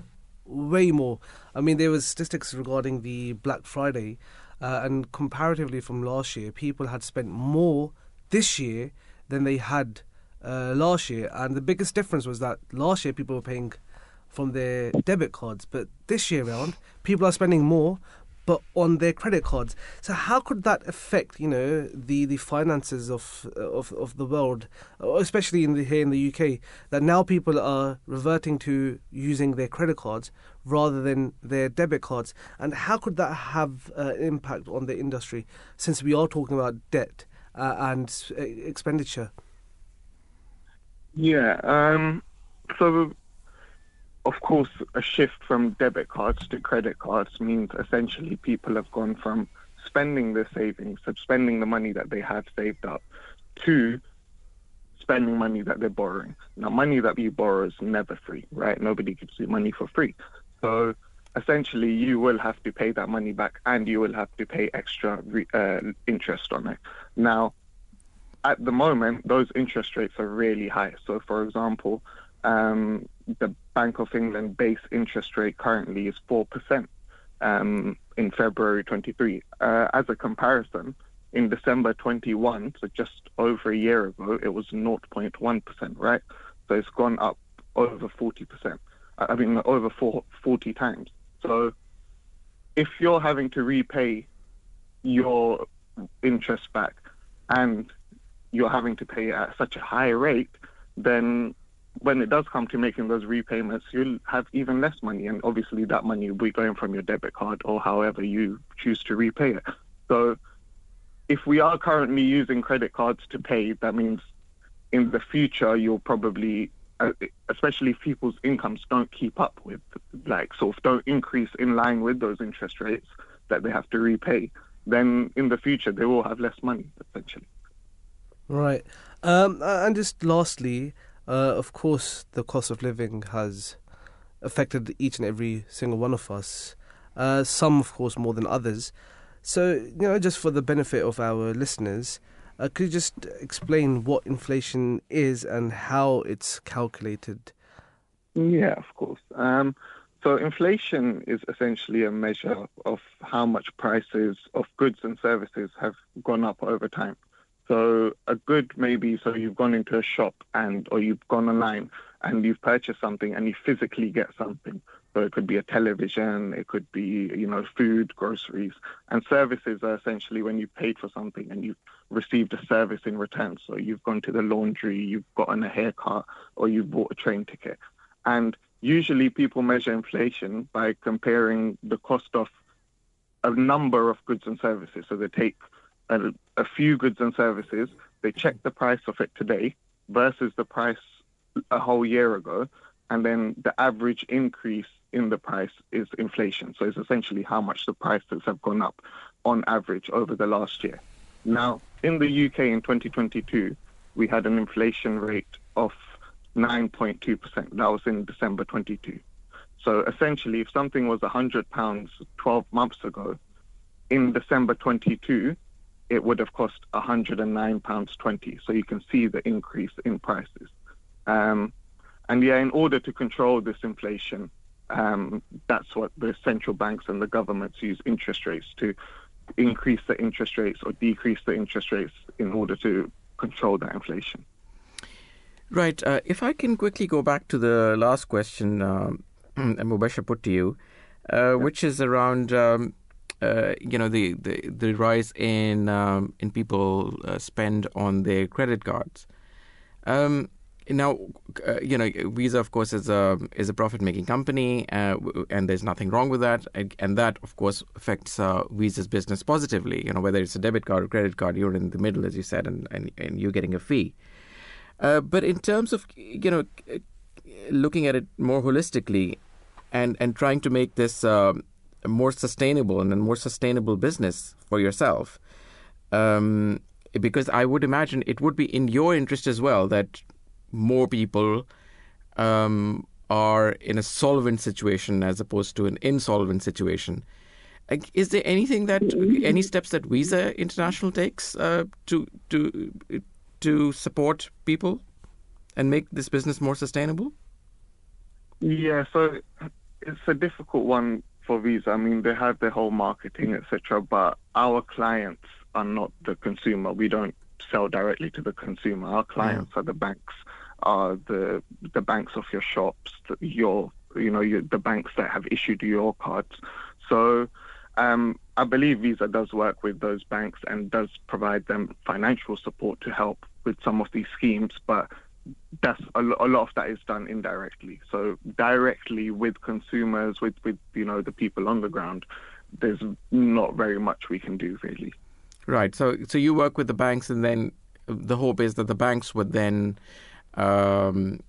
way more. I mean, there was statistics regarding the Black Friday, uh, and comparatively from last year, people had spent more this year than they had uh, last year, and the biggest difference was that last year people were paying from their debit cards, but this year round, people are spending more, but on their credit cards. So how could that affect, you know, the, the finances of of of the world, especially in the here in the UK? That now people are reverting to using their credit cards rather than their debit cards, and how could that have uh, impact on the industry? Since we are talking about debt uh, and uh, expenditure. Yeah. Um, so of course, a shift from debit cards to credit cards means essentially people have gone from spending their savings, so spending the money that they have saved up, to spending money that they're borrowing. Now, money that you borrow is never free, right? Nobody gives you money for free. So essentially, you will have to pay that money back and you will have to pay extra re- uh, interest on it. Now, at the moment, those interest rates are really high. So, for example, um, the Bank of England base interest rate currently is 4% um, in February 23. Uh, as a comparison, in December 21, so just over a year ago, it was 0.1%, right? So it's gone up over 40%. I mean, over four, 40 times. So if you're having to repay your interest back and you're having to pay at such a high rate, then when it does come to making those repayments, you'll have even less money. And obviously, that money will be going from your debit card or however you choose to repay it. So, if we are currently using credit cards to pay, that means in the future, you'll probably, especially if people's incomes don't keep up with, like, sort of don't increase in line with those interest rates that they have to repay, then in the future, they will have less money, essentially. Right. Um, and just lastly, uh, of course, the cost of living has affected each and every single one of us. Uh, some, of course, more than others. So, you know, just for the benefit of our listeners, uh, could you just explain what inflation is and how it's calculated? Yeah, of course. Um, so, inflation is essentially a measure of how much prices of goods and services have gone up over time. So a good maybe so you've gone into a shop and or you've gone online and you've purchased something and you physically get something. So it could be a television, it could be, you know, food, groceries. And services are essentially when you've paid for something and you've received a service in return. So you've gone to the laundry, you've gotten a haircut, or you've bought a train ticket. And usually people measure inflation by comparing the cost of a number of goods and services. So they take a, a few goods and services, they check the price of it today versus the price a whole year ago, and then the average increase in the price is inflation. So it's essentially how much the prices have gone up on average over the last year. Now, in the UK in 2022, we had an inflation rate of 9.2%. That was in December 22. So essentially, if something was £100 12 months ago, in December 22, it would have cost £109.20. So you can see the increase in prices. Um, and yeah, in order to control this inflation, um, that's what the central banks and the governments use interest rates to increase the interest rates or decrease the interest rates in order to control that inflation. Right. Uh, if I can quickly go back to the last question um, Mubashir put to you, uh, which is around um, uh, you know the, the, the rise in um, in people uh, spend on their credit cards. Um, now, uh, you know, Visa, of course, is a is a profit making company, uh, and there's nothing wrong with that. And, that, of course, affects uh, Visa's business positively. You know, whether it's a debit card or credit card, you're in the middle, as you said, and and, and you're getting a fee. but in terms of you know, looking at it more holistically, and and trying to make this um, more sustainable and a more sustainable business for yourself. Um, because I would imagine it would be in your interest as well that more people um, are in a solvent situation as opposed to an insolvent situation. Is there anything that any steps that Visa International takes uh, to to to support people and make this business more sustainable? Yeah, so it's a difficult one for Visa, I mean, they have their whole marketing, etc. But our clients are not the consumer. We don't sell directly to the consumer. Our clients yeah. are the banks, are the the banks of your shops, your you know your, the banks that have issued your cards. So. Um, I believe Visa does work with those banks and does provide them financial support to help with some of these schemes, but that's a, a, lot of that is done indirectly. So directly with consumers, with with you know the people on the ground, there's not very much we can do really. Right. So so you work with the banks, and then the hope is that the banks would then. Um,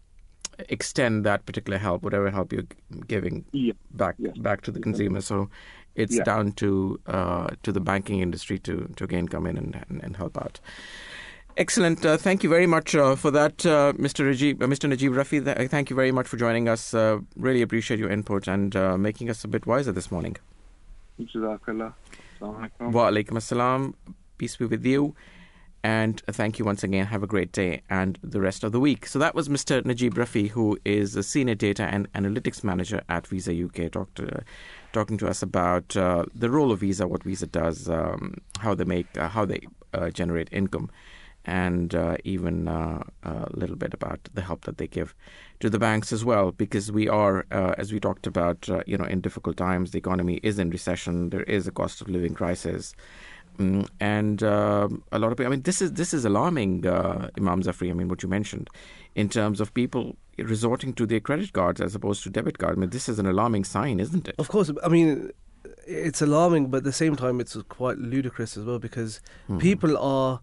extend that particular help, whatever help you're giving, Yeah. back Yes. back to the consumer. So it's Yeah. down to uh, to the banking industry to to again come in and and, and help out. Excellent. Uh, thank you very much uh, for that, uh, Mr. Najib, uh, Mr. Najib Rafi. Th- thank you very much for joining us. Uh, really appreciate your input and uh, making us a bit wiser this morning. Wa alaikum assalam. Peace be with you. And thank you once again. Have a great day and the rest of the week. So that was Mr. Najib Rafi, who is a senior data and analytics manager at Visa UK, talking to us about uh, the role of Visa, what Visa does, um, how they make, uh, how they uh, generate income, and uh, even uh, a little bit about the help that they give to the banks as well. Because we are, uh, as we talked about, you know, in difficult times, the economy is in recession. There is a cost of living crisis. Mm, and um a lot of people. I mean, this is this is alarming, uh, Imam Zafri. I mean, what you mentioned, in terms of people resorting to their credit cards as opposed to debit cards. I mean, this is an alarming sign, isn't it? Of course, I mean, it's alarming, but at the same time, it's quite ludicrous as well because people are,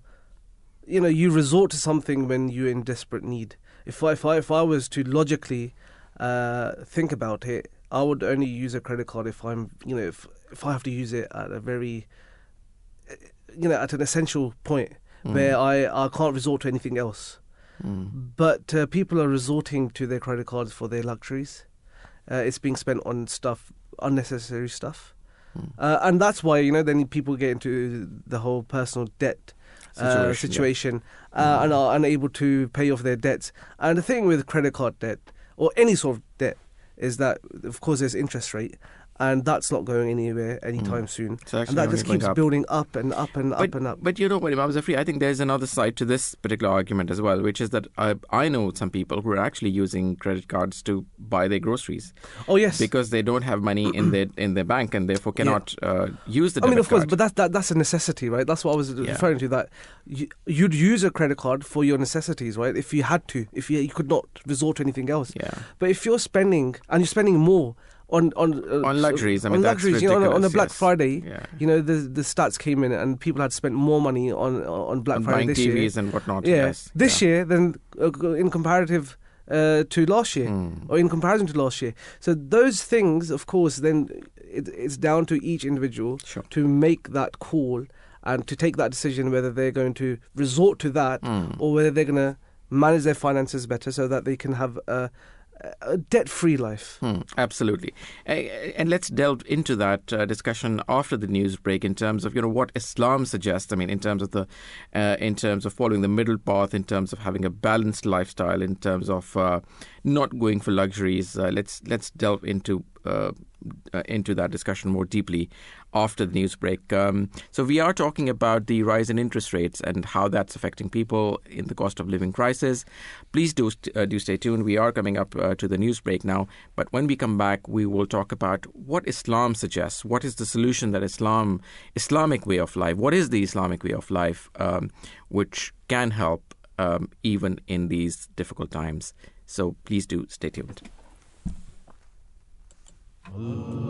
you know, you resort to something when you're in desperate need. If I, if I, if I was to logically uh, think about it, I would only use a credit card if I'm, you know, if if I have to use it at a very, uh, you know, at an essential point where I, I can't resort to anything else. But uh, people are resorting to their credit cards for their luxuries. Uh, it's being spent on stuff, unnecessary stuff. Uh, and that's why, you know, then people get into the whole personal debt uh, Situation, situation uh, and are unable to pay off their debts. And the thing with credit card debt or any sort of debt is that, of course, there's interest rate. And that's not going anywhere anytime soon. It's And that just keeps up. building up and up and up but, and up. But you know what, Imam Zafri, I think there's another side to this particular argument as well, which is that I, I know some people who are actually using credit cards to buy their groceries oh, yes. because they don't have money in their in their bank and therefore cannot uh, use the I mean, of course, card. but that's that, that's a necessity, right? That's what I was Yeah. referring to. That you, you'd use a credit card for your necessities, right? If you had to, if you, you could not resort to anything else. Yeah. But if you're spending and you're spending more on on uh, On luxuries, I mean, on that's luxuries, you know, on, a- on a Black yes. Friday, Yeah. you know, the the stats came in and people had spent more money on on Black on Friday buying this TVs year. and whatnot. yeah, yes. this yeah. year than uh, in comparative uh, to last year Hmm. or in comparison to last year. So those things, of course, then it, it's down to each individual Sure. to make that call and to take that decision whether they're going to resort to that Hmm. or whether they're going to manage their finances better so that they can have a, a debt-free life. Hmm, absolutely, Uh, and let's delve into that uh, discussion after the news break in terms of you know what Islam suggests. I mean, in terms of the, uh, in terms of following the middle path, in terms of having a balanced lifestyle, in terms of uh, not going for luxuries. Uh, let's let's delve into. Uh, into that discussion more deeply after the news break. Um, so we are talking about the rise in interest rates and how that's affecting people in the cost of living crisis. Please do uh, do stay tuned. We are coming up uh, to the news break now, but when we come back, we will talk about what Islam suggests. What is the solution that Islam, Islamic way of life? What is the Islamic way of life, um, which can help um, even in these difficult times? So please do stay tuned. You're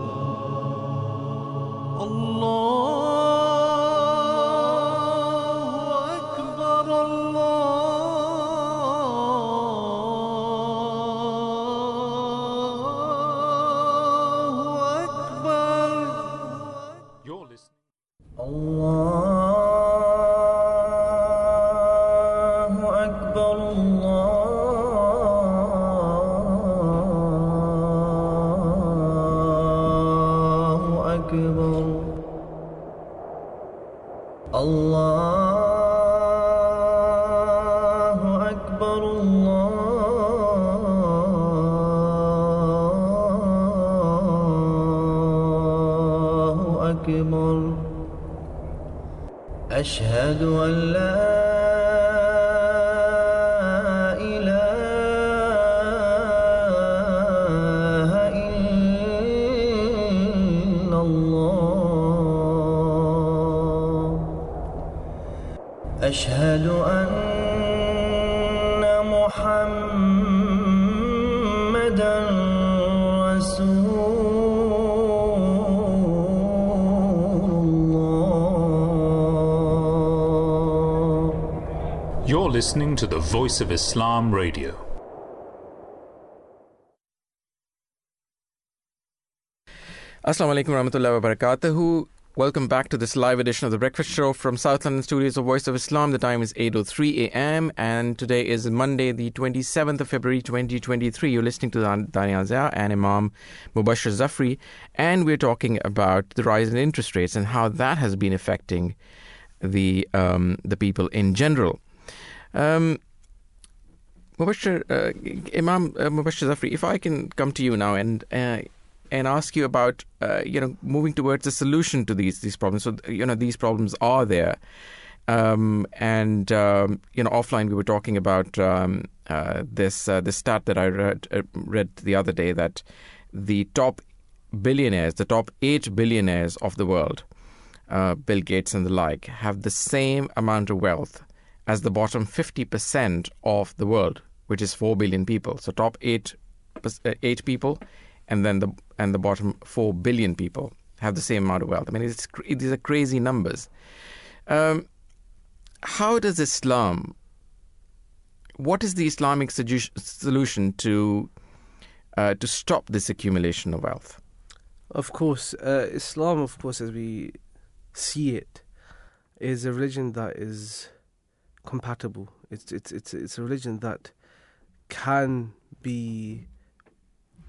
to the Voice of Islam Radio. Assalamu alaikum warahmatullahi wabarakatuh. Welcome back to this live edition of the Breakfast Show from South London Studios of Voice of Islam. The time is 8:03 a.m. and today is Monday, the 27th of February, 2023. You're listening to Daniel Zia and Imam Mubashir Zafri, and we're talking about the rise in interest rates and how that has been affecting the um, the people in general. Um, Mubashir, uh, Imam uh, Mubashir Zafri, if I can come to you now and uh, and ask you about uh, you know moving towards a solution to these these problems. So you know these problems are there, um, and um, you know offline we were talking about um, uh, this uh, this stat that I read read the other day that the top billionaires, the top eight billionaires of the world, Bill Gates and the like, have the same amount of wealth as the bottom fifty percent of the world, which is four billion people. So top eight uh, eight people and then the and the bottom four billion people have the same amount of wealth. I mean, it's, these are crazy numbers. Um, how does Islam? What is the Islamic solution to uh, to stop this accumulation of wealth? Of course, uh, Islam, of course, as we see it, is a religion that is compatible. It's it's it's it's a religion that can be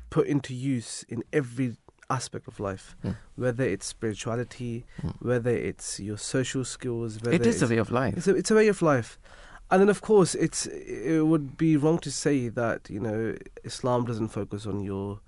put into use in every aspect of life, mm. whether it's spirituality, mm. whether it's your social skills. Whether it is a way of life. It's a, it's a way of life. And then, of course, it's it would be wrong to say that you know Islam doesn't focus on your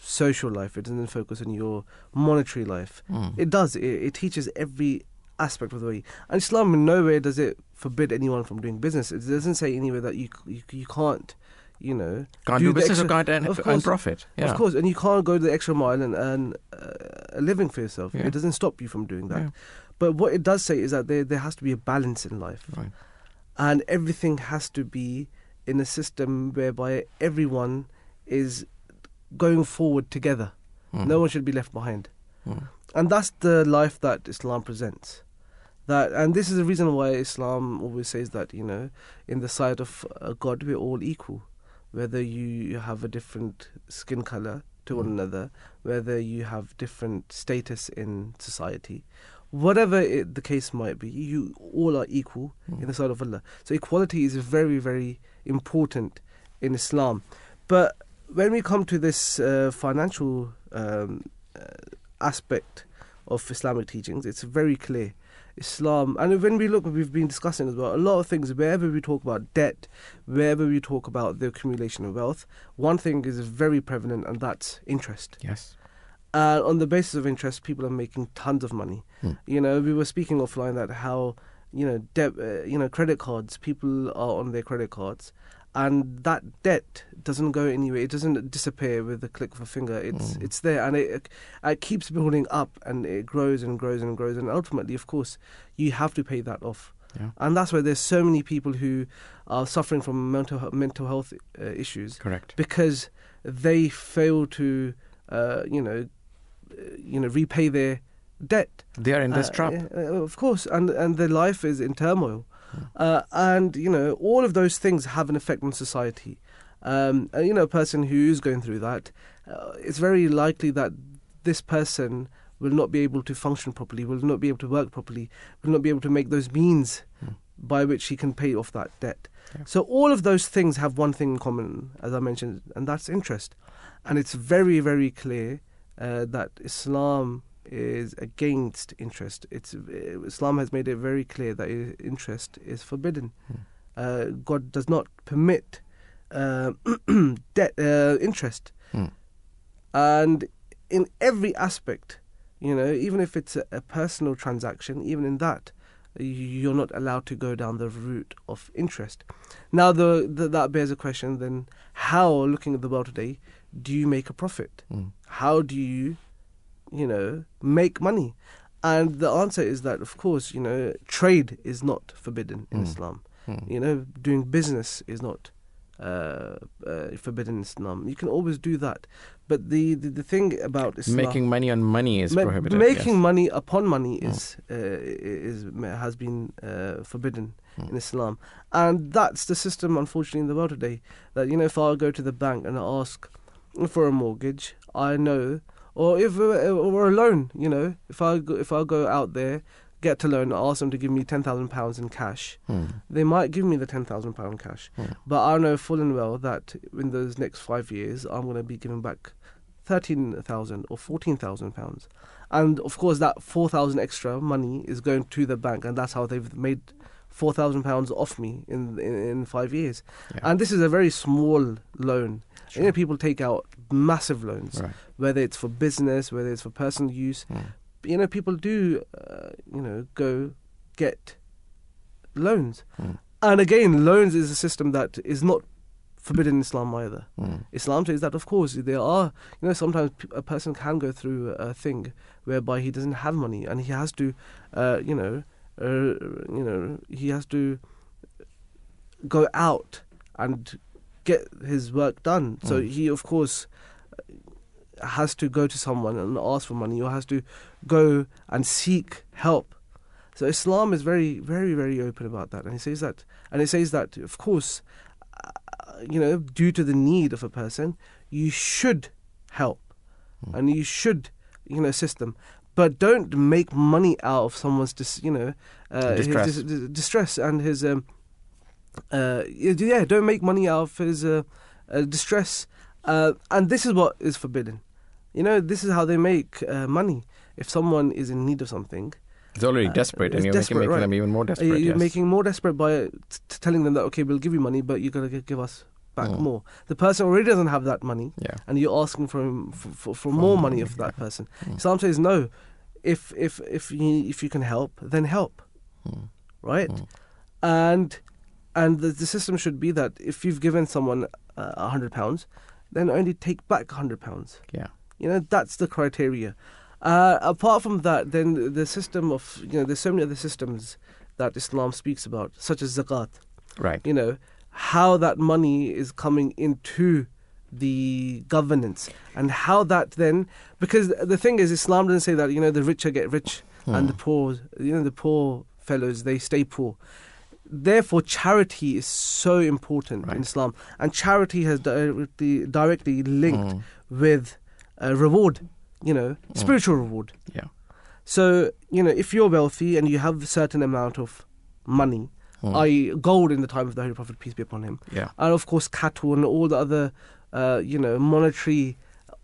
social life. It doesn't focus on your monetary life. Mm. It does. It, it, teaches every aspect of the way. And Islam in nowhere does it forbid anyone from doing business. It doesn't say anywhere that you you, you can't you know, can't do, do business extra, or can't earn, course, earn profit. Yeah. Of course, and you can't go the extra mile and earn uh, a living for yourself. Yeah. It doesn't stop you from doing that. Yeah. But what it does say is that there there has to be a balance in life, right. and everything has to be in a system whereby everyone is going forward together. Mm. No one should be left behind, mm. And that's the life that Islam presents that and this is the reason why Islam always says that you know in the sight of uh, God we're all equal whether you have a different skin color to one mm. another, whether you have different status in society, whatever it, the case might be, you all are equal mm. in the sight of Allah. So equality is very, very important in Islam. But when we come to this uh, financial um, uh, aspect of Islamic teachings, it's very clear Islam. And when we look, we've been discussing as well, a lot of things, wherever we talk about debt, wherever we talk about the accumulation of wealth, one thing is very prevalent, and that's interest. Yes. And on the basis of interest, people are making tons of money. Hmm. You know, we were speaking offline that how, you know, debt, uh, you know, credit cards, people are on their credit cards and that debt doesn't go anywhere. It doesn't disappear with the click of a finger. It's mm. it's there, and it it keeps building up, and it grows and grows and grows, and ultimately, of course, you have to pay that off. Yeah. And that's why there's so many people who are suffering from mental mental health uh, issues. Correct. Because they fail to, uh, you know, uh, you know, repay their debt. They are in this uh, trap. of course, and and their life is in turmoil. Uh, and you know, all of those things have an effect on society. Um, and, you know, a person who is going through that, uh, it's very likely that this person will not be able to function properly, will not be able to work properly, will not be able to make those means mm. by which he can pay off that debt. Yeah. So all of those things have one thing in common, as I mentioned, and that's interest. And it's very, very clear uh, that Islam is against interest. It's Islam has made it very clear that interest is forbidden. Hmm. Uh, God does not permit uh, debt uh, interest, hmm. and in every aspect, you know, even if it's a, a, personal transaction, even in that, you're not allowed to go down the route of interest. Now, the, the that bears a question: then, how, looking at the world today, do you make a profit? Hmm. How do you you know, make money? And the answer is that, of course, you know, trade is not forbidden in mm. Islam. Mm. You know, doing business is not uh, uh, forbidden in Islam. You can always do that. But the, the, the thing about Islam, making money on money is ma- prohibited. Making yes. money upon money Mm. is uh, is has been uh, forbidden Mm. in Islam, and that's the system, unfortunately, in the world today. That you know, if I go to the bank and I ask for a mortgage, I know or if uh, or a loan. You know, if I go, if I go out there, get a loan, ask them to give me ten thousand pounds in cash, Hmm. they might give me the ten thousand pound cash. But I know full and well that in those next five years, I'm going to be giving back thirteen thousand or fourteen thousand pounds, and of course that four thousand extra money is going to the bank, and that's how they've made four thousand pounds off me in, in in five years. Yeah. And this is a very small loan. You know, people take out massive loans, Right. whether it's for business, whether it's for personal use. Hmm. You know, people do, uh, you know, go get loans. Hmm. And again, loans is a system that is not forbidden in Islam either. Hmm. Islam says that, of course, there are, you know, sometimes a person can go through a thing whereby he doesn't have money and he has to, uh, you know, uh, you know, he has to go out and get his work done. So Mm. he, of course, uh, has to go to someone and ask for money or has to go and seek help. So Islam is very, very, very open about that, and it says that, and it says that, of course, uh, you know, due to the need of a person, you should help, and you should, you know, assist them, but don't make money out of someone's, dis, you know, uh, his Distress. dis- dis- distress and his, um, uh, yeah, don't make money out of his uh, uh, distress, uh, and this is what is forbidden. You know, this is how they make uh, money. If someone is in need of something, It's already Uh, desperate, and you're desperate, making, making right. them even more uh, desperate. you're yes. making more desperate by t- t- telling them that okay, we'll give you money, but you're gonna give us back Mm. more. The person already doesn't have that money, Yeah. and you're asking for him for, for, for more money of that person. Islam says no. If if if you if you can help, then help, Mm. right? And and the, the system should be that if you've given someone uh, a hundred pounds, then only take back a hundred pounds. Yeah. You know, that's the criteria. Uh, apart from that, then the system of, you know, there's so many other systems that Islam speaks about, such as zakat. Right. You know, how that money is coming into the governance and how that then, because the thing is, Islam doesn't say that, you know, the richer get rich and the poor, you know, the poor fellows, they stay poor. Therefore, charity is so important Right. in Islam, and charity has directly directly linked Mm. with uh, reward, you know, spiritual reward. Yeah. So, you know, if you're wealthy and you have a certain amount of money, Mm. i.e., gold in the time of the Holy Prophet, peace be upon him, Yeah. and of course cattle and all the other, uh, you know, monetary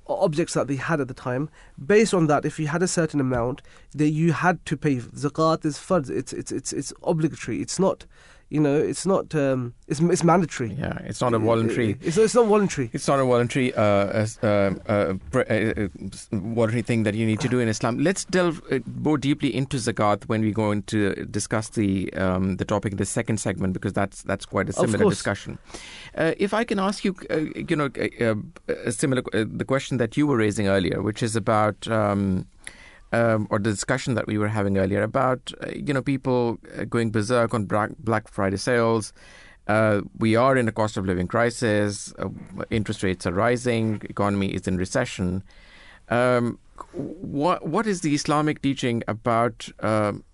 objects that they had at the time. Based on that, if you had a certain amount, that you had to pay zakat is fard. It's it's it's it's obligatory. It's not, you know, it's not. Um, it's it's mandatory. Yeah. It's not a voluntary. It's, it's not voluntary. It's not a voluntary, uh, uh, uh, uh, uh, voluntary thing that you need to do in Islam. Let's delve uh, more deeply into zakat when we go into discuss the um, the topic in the second segment because that's that's quite a similar discussion. Uh, if I can ask you, uh, you know, a similar uh, the question that you were raising earlier, which is about. Um, um, or the discussion that we were having earlier about, uh, you know, people uh, going berserk on Black, Friday sales. Uh, we are in a cost of living crisis. Uh, interest rates are rising. Economy is in recession. Um, what what is the Islamic teaching about? Um,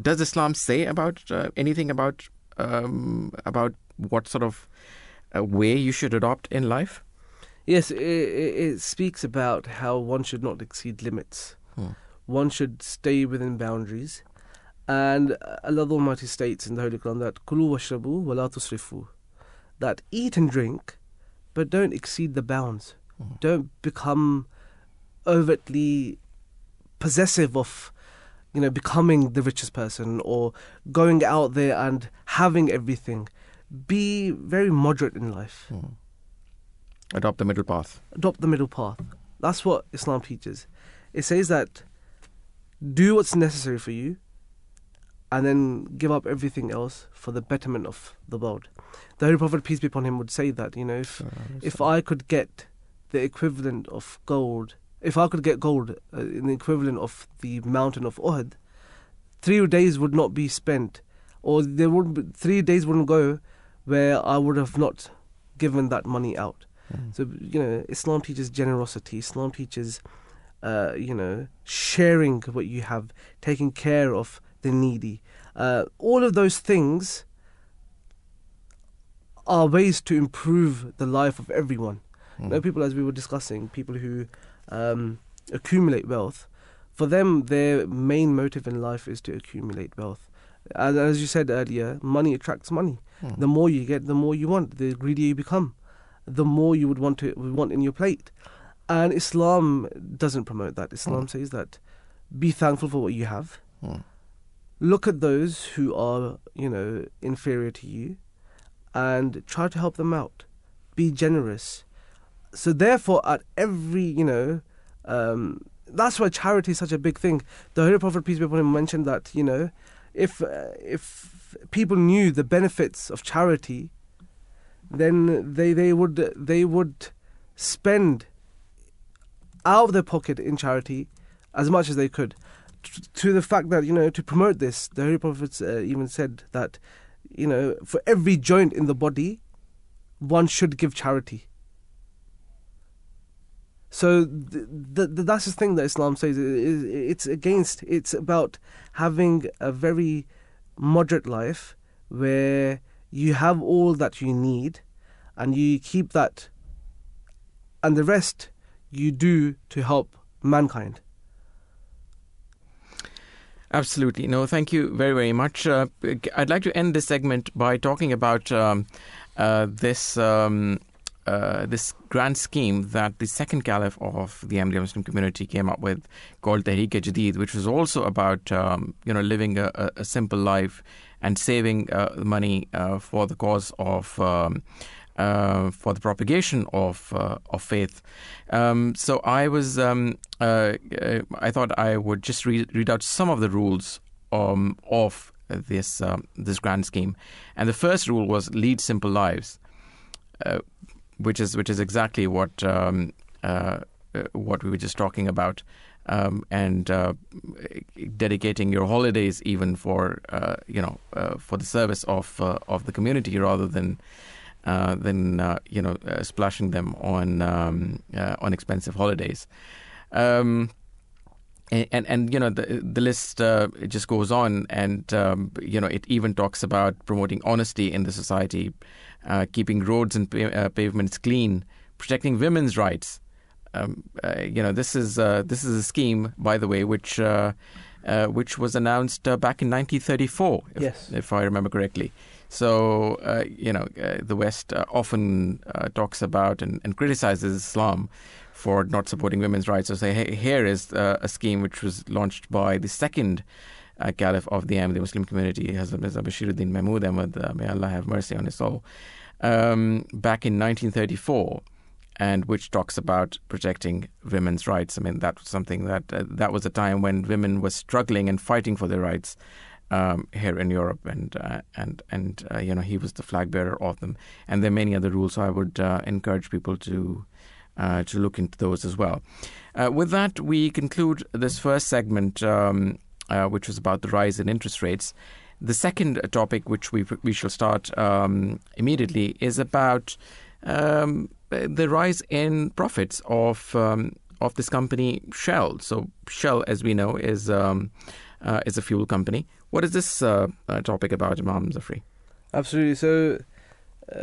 does Islam say about uh, anything about um, about what sort of uh, way you should adopt in life? Yes, it, it speaks about how one should not exceed limits. Hmm. One should stay within boundaries. And Allah the Almighty states in the Holy Quran that Kulu washrabu wa la tusrifu. That eat and drink, but don't exceed the bounds. Don't become overtly possessive of you know becoming the richest person or going out there and having everything. Be very moderate in life Adopt the middle path. adopt the middle path. That's what Islam teaches. It says that do what's necessary for you and then give up everything else for the betterment of the world. The Holy Prophet, peace be upon him, would say that, you know, if, if I could get the equivalent of gold, if I could get gold uh, in the equivalent of the mountain of Uhud, three days would not be spent, or there would be, three days wouldn't go where I would have not given that money out. So you know, Islam teaches generosity. Islam teaches, uh, you know, sharing what you have, taking care of the needy. Uh, all of those things are ways to improve the life of everyone. You know, people, as we were discussing, people who um, accumulate wealth, for them, their main motive in life is to accumulate wealth. And as you said earlier, money attracts money. Hmm. The more you get, the more you want. The greedier you become, the more you would want to would want in your plate. And Islam doesn't promote that. Islam says that be thankful for what you have. Hmm. Look at those who are, you know, inferior to you, and try to help them out. Be generous. So therefore, at every, you know, um, that's why charity is such a big thing. The Holy Prophet peace be upon him mentioned that you know, if uh, if people knew the benefits of charity, then they they would they would spend out of their pocket in charity as much as they could. T- To the fact that you know to promote this, the Holy Prophet uh, even said that you know for every joint in the body, one should give charity. So th- th- th- that's the thing that Islam says. It- it- It's against. It's about having a very moderate life where you have all that you need, and you keep that, and the rest you do to help mankind. Absolutely. No, thank you very, very much. Uh, I'd like to end this segment by talking about um, uh, this um, uh, this grand scheme that the second caliph of the Ahmadiyya Muslim community came up with, called Tehreek-e-Jadid, which was also about um, you know living a, a, simple life and saving uh, money uh, for the cause of. Uh, for the propagation of uh, of faith, um, so I was um, uh, uh, I thought I would just read, read out some of the rules um, of this um, this grand scheme, and the first rule was lead simple lives, uh, which is which is exactly what um, what we were just talking about, um, and uh, dedicating your holidays even for uh, you know uh, for the service of of the community rather than than uh, you know uh, splashing them on um, uh, on expensive holidays. Um, and, and and you know the the list uh, just goes on, and um, you know it even talks about promoting honesty in the society, uh, keeping roads and pa- uh, pavements clean, protecting women's rights. Um, uh, you know this is uh, this is a scheme, by the way, which uh, uh, which was announced uh, back in 1934, if, Yes. if I remember correctly. So uh, you know uh, the West uh, often uh, talks about and, and criticizes Islam for not supporting women's rights. So say hey, here is uh, a scheme which was launched by the second uh, caliph of the Ahmadi Muslim community, Hazrat Mirza Bashiruddin Mahmud Ahmad, may Allah have mercy on his soul, um, back in 1934 and which talks about protecting women's rights. I mean, that was something that that was a time when women were struggling and fighting for their rights um, here in Europe, and uh, and and uh, you know he was the flag bearer of them. And there are many other rules. So I would uh, encourage people to. Uh, to look into those as well. Uh, with that, we conclude this first segment, um, uh, which was about the rise in interest rates. The second topic, which we we shall start um, immediately, is about um, the rise in profits of um, of this company Shell. So Shell, as we know, is um, is a fuel company. What is this uh, uh, topic about, Imam Zafri? Absolutely. So, uh,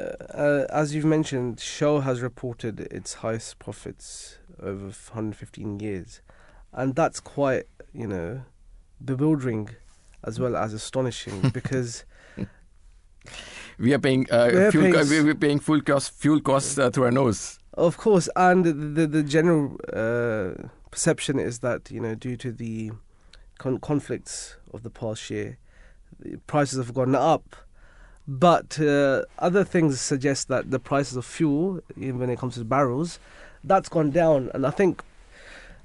uh, as you've mentioned, Shell has reported its highest profits over 115 years, and that's quite, you know, bewildering as well as astonishing because We are paying uh, We're fuel. paying co- we're paying fuel costs fuel costs uh, through our nose. Of course, and the the, the general uh, perception is that you know due to the con- conflicts of the past year, the prices have gone up. But uh, other things suggest that the prices of fuel, even when it comes to barrels, that's gone down. And I think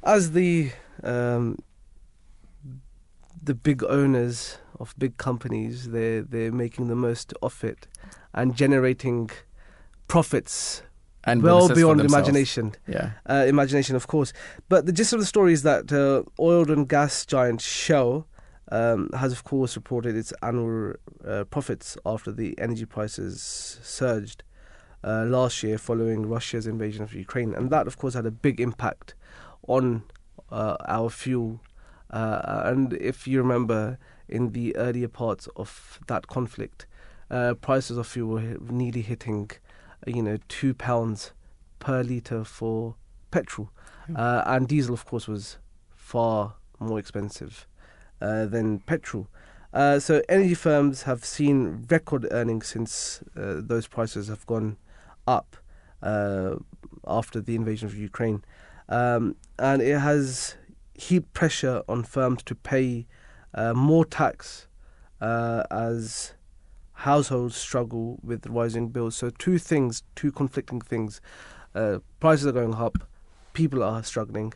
as the um, the big owners of big companies, they're they're making the most of it and generating profits And well beyond imagination. Yeah. Uh, imagination, of course. But the gist of the story is that uh, oil and gas giant Shell um, has, of course, reported its annual uh, profits after the energy prices surged uh, last year following Russia's invasion of Ukraine. And that, of course, had a big impact on uh, our fuel. Uh, and if you remember, in the earlier parts of that conflict, uh, prices of fuel were nearly hitting, you know, two pounds per liter for petrol, uh, and diesel, of course, was far more expensive uh, than petrol. Uh, so energy firms have seen record earnings since uh, those prices have gone up uh, after the invasion of Ukraine, um, and it has heaped pressure on firms to pay uh, more tax uh, as households struggle with rising bills. So two things, two conflicting things: uh, prices are going up, people are struggling,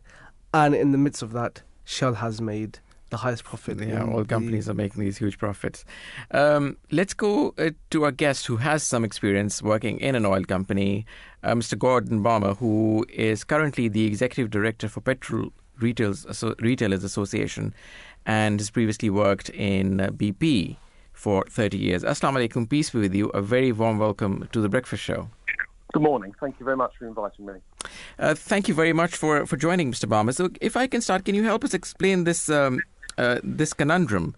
and in the midst of that, Shell has made the highest profit. Yeah, all the- companies are making these huge profits. Um, let's go uh, to our guest who has some experience working in an oil company, uh, Mr. Gordon Balmer, who is currently the executive director for Petrol Retailers Association and has previously worked in uh, BP for 30 years. Assalamu alaikum, peace be with you. A very warm welcome to the Breakfast Show. Good morning. Thank you very much for inviting me. Uh, thank you very much for, for joining, Mr. Balmer. So, if I can start, can you help us explain this um, uh, this conundrum?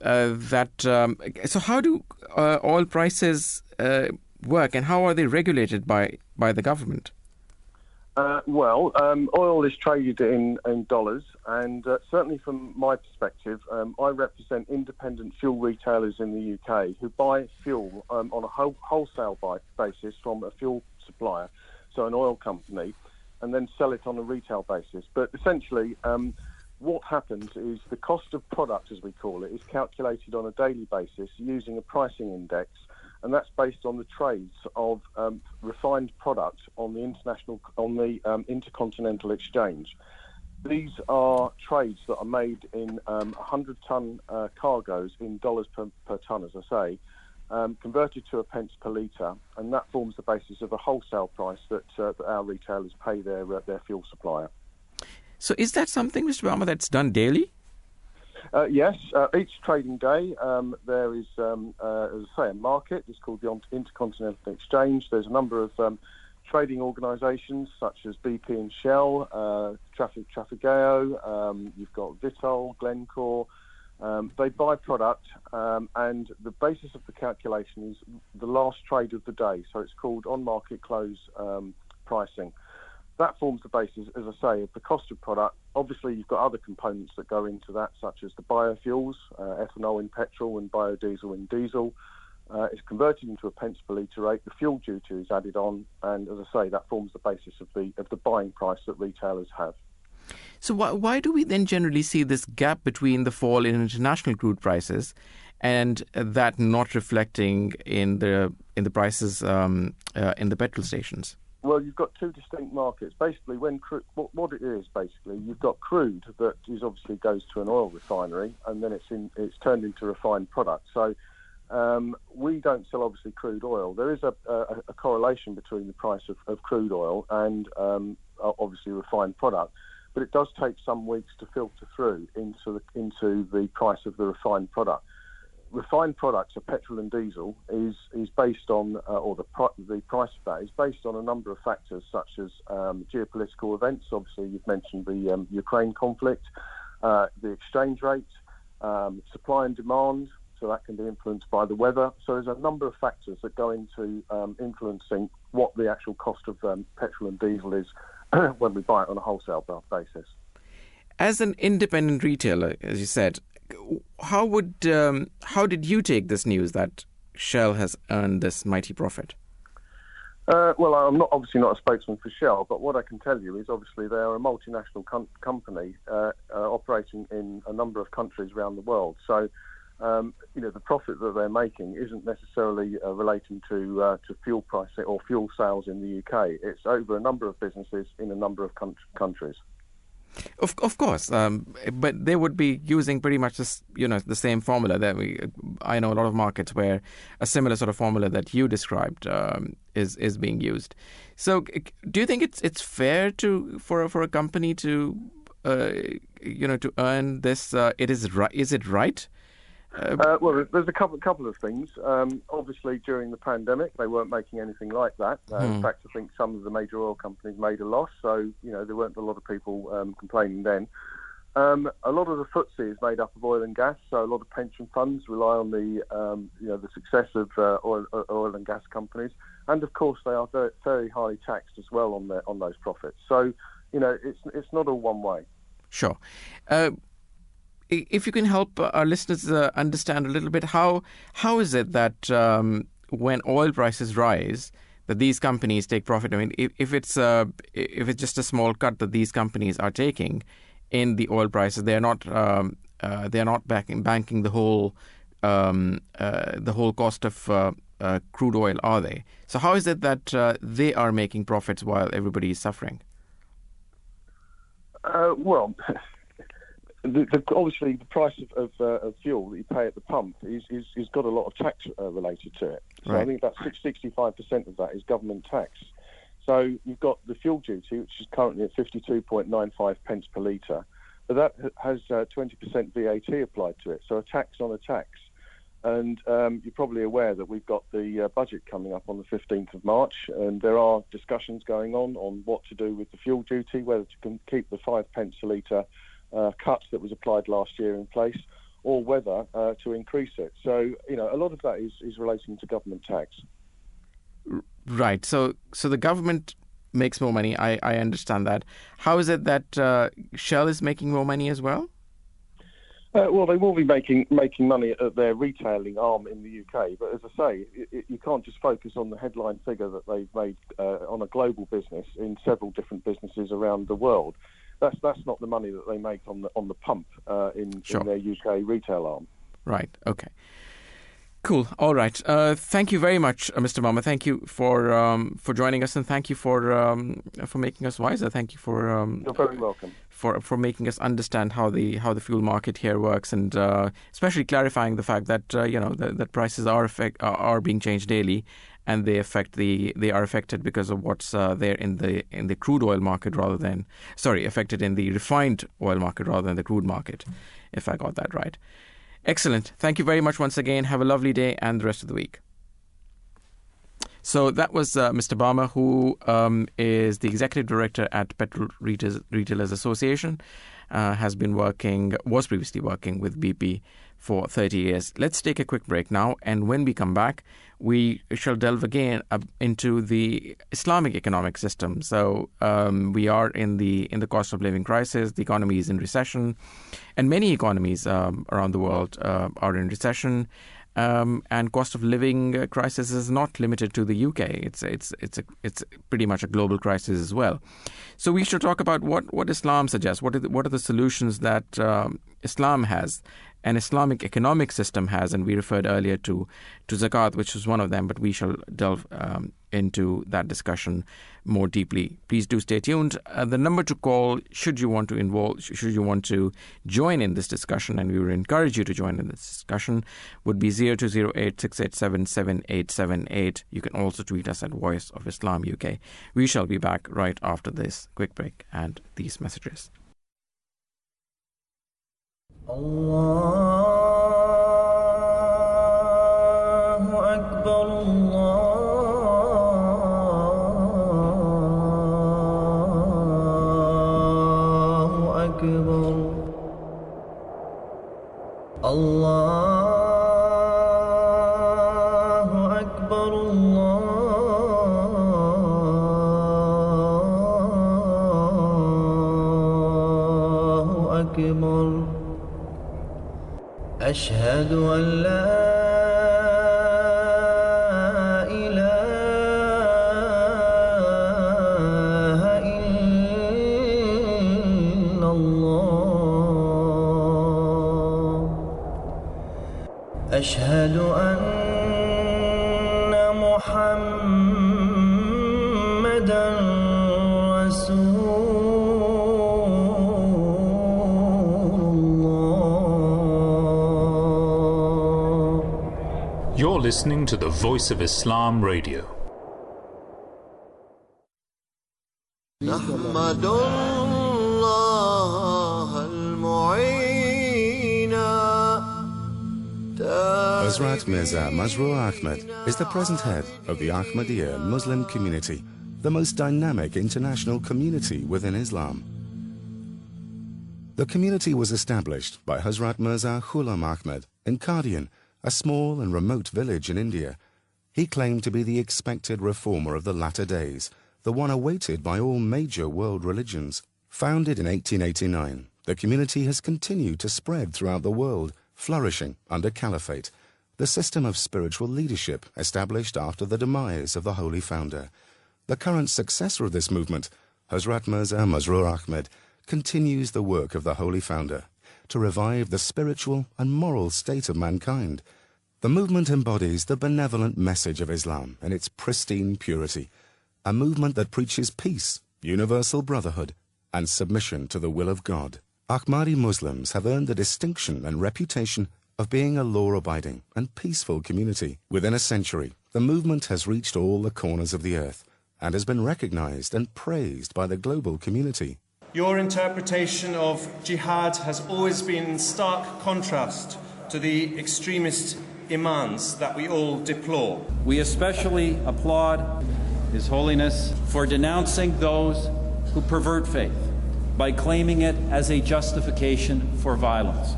Uh, that um, so, how do uh, oil prices uh, work, and how are they regulated by by the government? Uh, well, um, oil is traded in, in dollars, and uh, certainly from my perspective, um, I represent independent fuel retailers in the UK who buy fuel um, on a whole, wholesale basis from a fuel supplier, so an oil company, and then sell it on a retail basis. But essentially, um, what happens is the cost of product, as we call it, is calculated on a daily basis using a pricing index, and that's based on the trades of um, refined products on the international on the um, intercontinental exchange. These are trades that are made in um, 100 ton uh, cargoes in dollars per, per ton, as I say, um, converted to a pence per litre, and that forms the basis of a wholesale price that, uh, that our retailers pay their uh, their fuel supplier. So, is that something, Mr. Balmer, that's done daily? Uh, yes, uh, each trading day um, there is, um, uh, as I say, a market. It's called the Intercontinental Exchange. There's a number of um, trading organisations such as BP and Shell, uh, Traffic Trafigura. Um, you've got Vitol, Glencore. Um, they buy product, um, and the basis of the calculation is the last trade of the day. So it's called on-market close um, pricing that forms the basis, as I say, of the cost of product. Obviously, you've got other components that go into that, such as the biofuels, uh, ethanol in petrol and biodiesel in diesel. Uh, it's converted into a pence per litre rate. The fuel duty is added on, and as I say, that forms the basis of the of the buying price that retailers have. So, why, why do we then generally see this gap between the fall in international crude prices and that not reflecting in the in the prices um, uh, in the petrol stations? Well, you've got two distinct markets. Basically, when cru- what, what it is, basically, you've got crude that is obviously goes to an oil refinery, and then it's in it's turned into refined product. So um, we don't sell obviously crude oil. There is a, a, a correlation between the price of, of crude oil and um, obviously refined product, but it does take some weeks to filter through into the, into the price of the refined product refined products of petrol and diesel is is based on, uh, or the the price of that is based on a number of factors such as um, geopolitical events. Obviously, you've mentioned the um, Ukraine conflict, uh, the exchange rate, um, supply and demand. So that can be influenced by the weather. So there's a number of factors that go into um, influencing what the actual cost of um, petrol and diesel is when we buy it on a wholesale basis. As an independent retailer, as you said, how would um, how did you take this news that Shell has earned this mighty profit? Uh, well, I'm not obviously not a spokesman for Shell, but what I can tell you is obviously they are a multinational com- company uh, uh, operating in a number of countries around the world. So, um, you know, the profit that they're making isn't necessarily uh, relating to uh, to fuel pricing or fuel sales in the UK. It's over a number of businesses in a number of con- countries. Of of course, um, but they would be using pretty much this, you know, the same formula that we. I know a lot of markets where a similar sort of formula that you described um, is is being used. So, do you think it's it's fair to for for a company to, uh, you know, to earn this? Uh, it is right. Is it right? Uh, well, there's a couple couple of things. Um, obviously, during the pandemic, they weren't making anything like that. Uh, Hmm. In fact, I think some of the major oil companies made a loss, so you know there weren't a lot of people um, complaining then. Um, a lot of the FTSE is made up of oil and gas, so a lot of pension funds rely on the um, you know the success of uh, oil, oil and gas companies. and of course they are very, very highly taxed as well on their on those profits. So, you know, it's it's not all one way. Sure. Uh, if you can help our listeners uh, understand a little bit, how how is it that um, when oil prices rise, that these companies take profit? I mean, if, if it's uh, if it's just a small cut that these companies are taking in the oil prices, they are not um, uh, they are not backing, banking the whole um, uh, the whole cost of uh, uh, crude oil, are they? So how is it that uh, they are making profits while everybody is suffering? Uh, well, the, the, obviously the price of, of, uh, of fuel that you pay at the pump is, is, is got a lot of tax uh, related to it. So I think about 65% of that is government tax. So you've got the fuel duty, which is currently at 52.95 pence per litre, but that has uh, 20% VAT applied to it. So a tax on a tax. And um, you're probably aware that we've got the uh, budget coming up on the 15th of March, and there are discussions going on on what to do with the fuel duty, whether to keep the five pence a litre uh, cut that was applied last year in place, or whether uh, to increase it. So, you know, a lot of that is, is relating to government tax. Right. So so the government makes more money. I, I understand that. How is it that uh, Shell is making more money as well? Uh, well, they will be making making money at their retailing arm in the UK, but as I say, it, it, you can't just focus on the headline figure that they've made uh, on a global business in several different businesses around the world. That's that's not the money that they make on the on the pump uh, in, Sure. in their UK retail arm. Right. Okay. Cool. All right. Uh, thank you very much, uh, Mr. Mama. Thank you for um, for joining us, and thank you for um, for making us wiser. Thank you for um, You're very welcome. for for making us understand how the how the fuel market here works, and uh, especially clarifying the fact that uh, you know that, that prices are affect are, are being changed daily, and they affect the they are affected because of what's uh, there in the in the crude oil market rather than sorry affected in the refined oil market rather than the crude market, if I got that right. Excellent. Thank you very much once again. Have a lovely day and the rest of the week. So that was uh, Mr. Balmer, who um, is the executive director at Petrol Retailers, Association, uh, has been working, was previously working with BP for 30 years. Let's take a quick break now, and when we come back, we shall delve again into the Islamic economic system. So um, we are in the in the cost of living crisis. The economy is in recession, and many economies um, around the world uh, are in recession. Um, and cost of living crisis is not limited to the UK. It's it's it's a, it's pretty much a global crisis as well. So we should talk about what, what Islam suggests. What are the, what are the solutions that um, Islam has, an Islamic economic system has, and we referred earlier to to zakat, which is one of them. But we shall delve um, into that discussion more deeply. Please do stay tuned. Uh, the number to call, should you want to involve, should you want to join in this discussion, and we would encourage you to join in this discussion, would be zero two zero eight six eight seven seven eight seven eight. You can also tweet us at Voice of Islam UK. We shall be back right after this quick break and these messages. Allah. أشهد أن لا إله إلا الله. أشهد أن محمدا رسول listening to the Voice of Islam Radio. نحمد الله المعين Hazrat Mirza Masroor Ahmed is the present head of the Ahmadiyya Muslim community, the most dynamic international community within Islam. The community was established by Hazrat Mirza Ghulam Ahmed in Qadian, a small and remote village in India, He claimed to be the expected reformer of the latter days, the one awaited by all major world religions. Founded in 1889, the community has continued to spread throughout the world, flourishing under caliphate, the system of spiritual leadership established after the demise of the holy founder. The current successor of this movement, Hazrat Mirza Masroor Ahmed, continues the work of the holy founder to revive the spiritual and moral state of mankind. The movement embodies the benevolent message of Islam in its pristine purity, a movement that preaches peace, universal brotherhood, and submission to the will of God. Ahmadi Muslims have earned the distinction and reputation of being a law abiding and peaceful community. Within a century, the movement has reached all the corners of the earth and has been recognized and praised by the global community. Your interpretation of jihad has always been in stark contrast to the extremist imams that we all deplore. We especially applaud His Holiness for denouncing those who pervert faith by claiming it as a justification for violence.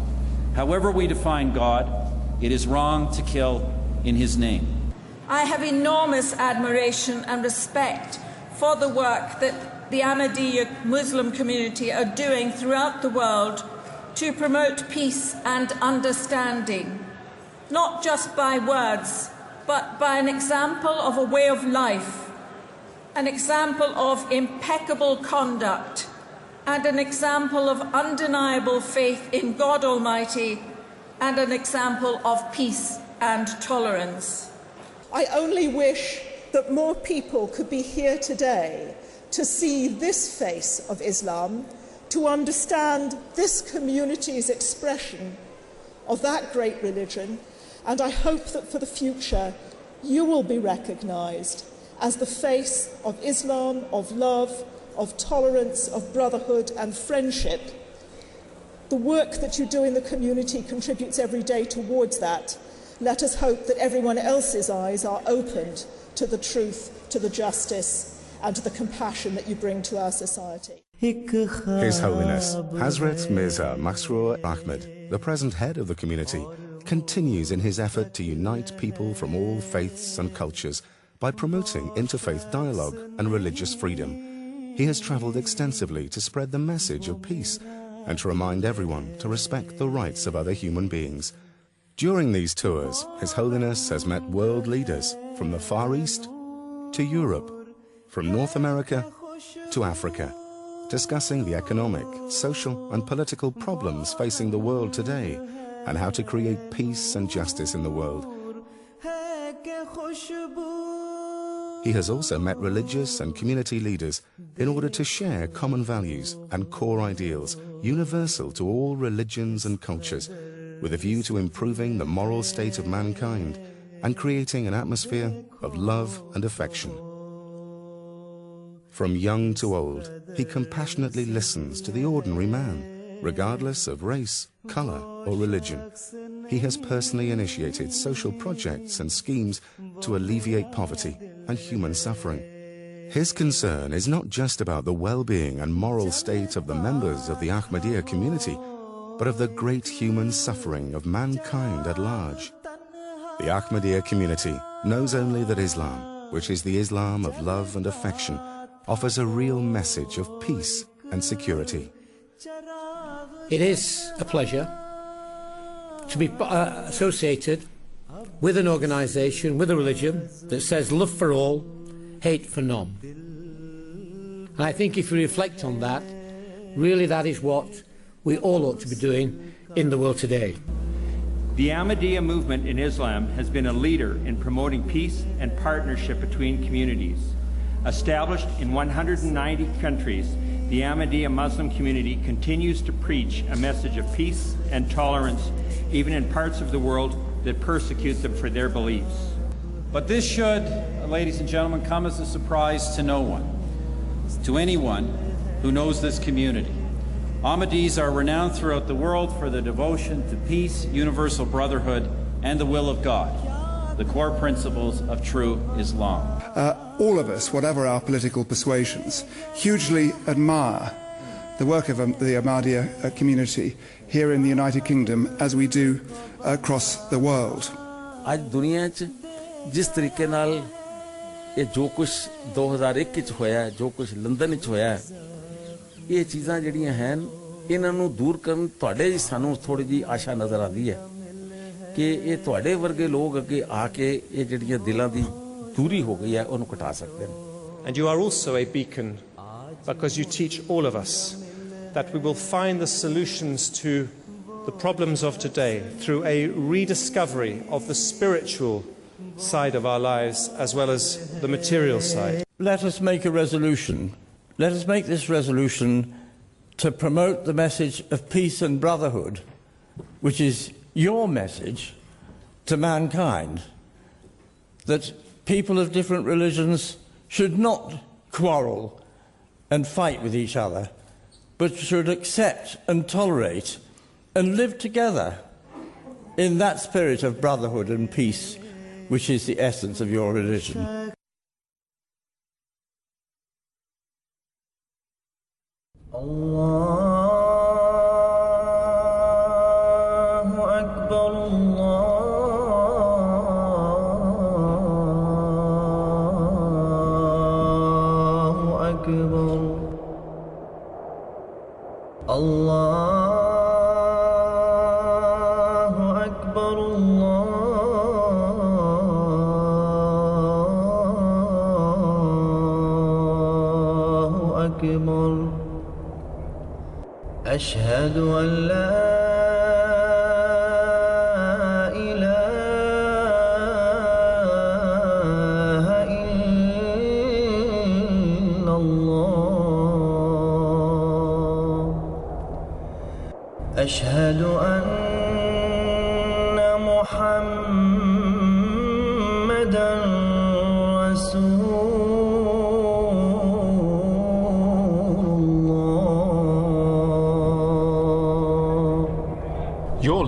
However, we define God, it is wrong to kill in His name. I have enormous admiration and respect for the work that the Ahmadiyya Muslim community are doing throughout the world to promote peace and understanding, not just by words, but by an example of a way of life, an example of impeccable conduct, and an example of undeniable faith in God Almighty, and an example of peace and tolerance. I only wish that more people could be here today to see this face of Islam, to understand this community's expression of that great religion, and I hope that for the future you will be recognised as the face of Islam, of love, of tolerance, of brotherhood, and friendship. The work that you do in the community contributes every day towards that. Let us hope that everyone else's eyes are opened to the truth, to the justice, and the compassion that you bring to our society. His Holiness Hazrat Mirza Masroor Ahmed, the present head of the community, continues in his effort to unite people from all faiths and cultures by promoting interfaith dialogue and religious freedom. He has traveled extensively to spread the message of peace and to remind everyone to respect the rights of other human beings. During these tours, His Holiness has met world leaders from the Far East to Europe, from North America to Africa, discussing the economic, social, and political problems facing the world today and how to create peace and justice in the world. He has also met religious and community leaders in order to share common values and core ideals universal to all religions and cultures, with a view to improving the moral state of mankind and creating an atmosphere of love and affection. From young to old, he compassionately listens to the ordinary man, regardless of race, color, or religion. He has personally initiated social projects and schemes to alleviate poverty and human suffering. His concern is not just about the well-being and moral state of the members of the Ahmadiyya community, but of the great human suffering of mankind at large. The Ahmadiyya community knows only that Islam, which is the Islam of love and affection, offers a real message of peace and security. It is a pleasure to be uh, associated with an organisation, with a religion that says love for all, hate for none. And I think if we reflect on that, really that is what we all ought to be doing in the world today. The Ahmadiyya movement in Islam has been a leader in promoting peace and partnership between communities. Established in 190 countries, the Ahmadiyya Muslim community continues to preach a message of peace and tolerance, even in parts of the world that persecute them for their beliefs. But this should, ladies and gentlemen, come as a surprise to no one, to anyone who knows this community. Ahmadis are renowned throughout the world for their devotion to peace, universal brotherhood, and the will of God, the core principles of true Islam. Uh, all of us, whatever our political persuasions, hugely admire the work of um, the Ahmadiyya uh, community here in the United Kingdom as we do across the world. ਅੱਜ ਦੁਨੀਆ 'ਚ ਜਿਸ ਤਰੀਕੇ ਨਾਲ ਇਹ ਜੋ ਕੁਝ 2001 'ਚ ਹੋਇਆ ਜੋ ਕੁਝ ਲੰਡਨ 'ਚ ਹੋਇਆ ਇਹ ਚੀਜ਼ਾਂ ਜਿਹੜੀਆਂ ਹਨ ਇਹਨਾਂ ਨੂੰ ਦੂਰ ਕਰਨ ਤੁਹਾਡੇ ਸਾਨੂੰ ਥੋੜੀ ਜੀ ਆਸ਼ਾ ਨਜ਼ਰ ਆਉਂਦੀ ਹੈ ਕਿ ਇਹ ਤੁਹਾਡੇ ਵਰਗੇ ਲੋਕ ਅੱਗੇ ਆ ਕੇ ਇਹ ਜਿਹੜੀਆਂ ਦਿਲਾਂ ਦੀ ਦੂਰੀ ਹੋ ਗਈ ਹੈ ਉਹਨੂੰ ਘਟਾ ਸਕਦੇ ਨੇ And you are also a beacon because you teach all of us that we will find the solutions to the problems of today through a rediscovery of the spiritual side of our lives as well as the material side. Let us make a resolution. Let us make this resolution to promote the message of peace and brotherhood, which is your message to mankind that people of different religions should not quarrel and fight with each other, but should accept and tolerate and live together in that spirit of brotherhood and peace, which is the essence of your religion. Allah. أكبر أشهد أن لا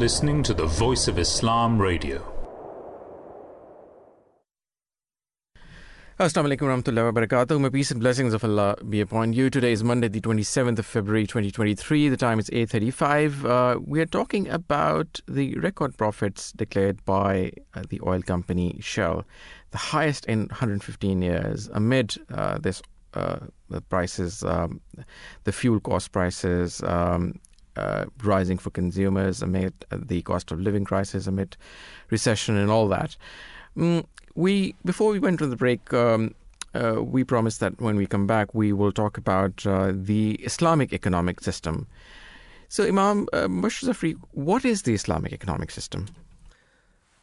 listening to the Voice of Islam Radio. Assalamu alaikum warahmatullahi wabarakatuh. May peace and blessings of Allah be upon you. Today is Monday, the 27th of February 2023. The time is 8.35. Uh, we are talking about the record profits declared by uh, the oil company Shell, the highest in 115 years, amid uh, this uh, the prices, um, the fuel cost prices um, uh, rising for consumers, amid the cost of living crisis, amid recession and all that. Mm, we before we went to the break, um, uh, we promised that when we come back, we will talk about uh, the Islamic economic system. So, Imam uh, Zafri, what is the Islamic economic system?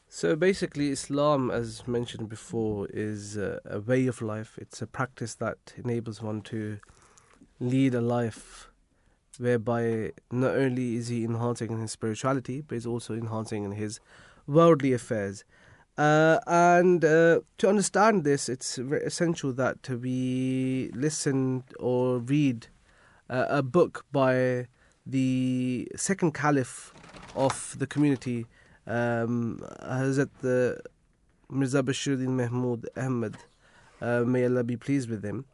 So basically, Islam, as mentioned before, is a, a way of life. It's a practice that enables one to lead a life whereby not only is he enhancing in his spirituality, but he's also enhancing in his worldly affairs. Uh, and uh, to understand this, it's essential that we listen or read uh, a book by the second caliph of the community, um, Hazrat the Mirza Bashiruddin Mahmud Ahmad, uh, may Allah be pleased with him.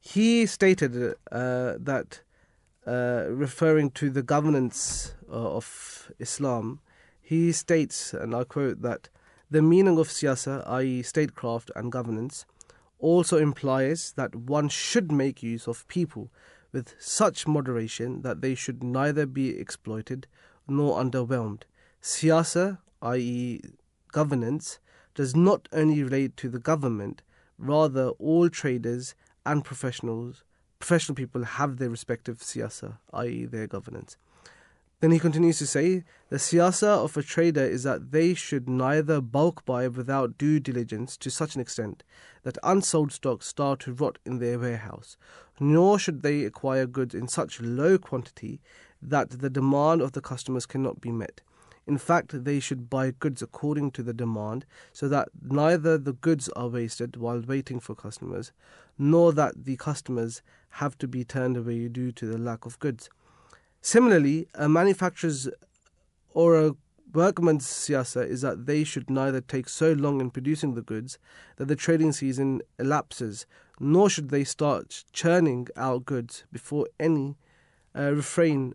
He stated uh, that, uh, referring to the governance uh, of Islam, he states, and I quote, that the meaning of siyasa, i.e., statecraft and governance, also implies that one should make use of people with such moderation that they should neither be exploited nor underwhelmed. Siyasa, i.e., governance, does not only relate to the government, rather, all traders and professionals, professional people have their respective siyasa, i.e., their governance. Then he continues to say, the siyasa of a trader is that they should neither bulk buy without due diligence to such an extent that unsold stocks start to rot in their warehouse, nor should they acquire goods in such low quantity that the demand of the customers cannot be met. In fact, they should buy goods according to the demand, so that neither the goods are wasted while waiting for customers, nor that the customers have to be turned away due to the lack of goods. Similarly, a manufacturer's or a workman's siyasa is that they should neither take so long in producing the goods that the trading season elapses, nor should they start churning out goods before any uh, refrain,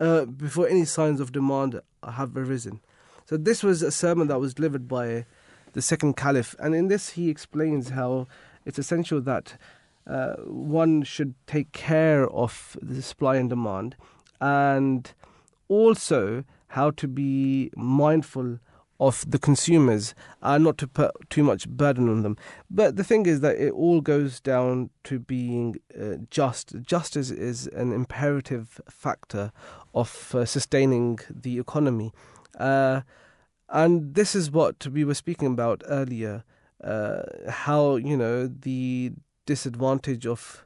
uh, before any signs of demand have arisen. So this was a sermon that was delivered by the second caliph. And in this, he explains how it's essential that uh, one should take care of the supply and demand and also how to be mindful of the consumers and not to put too much burden on them. But the thing is that it all goes down to being uh, just. Justice is an imperative factor of uh, sustaining the economy. Uh, and this is what we were speaking about earlier uh, how, you know, the disadvantage of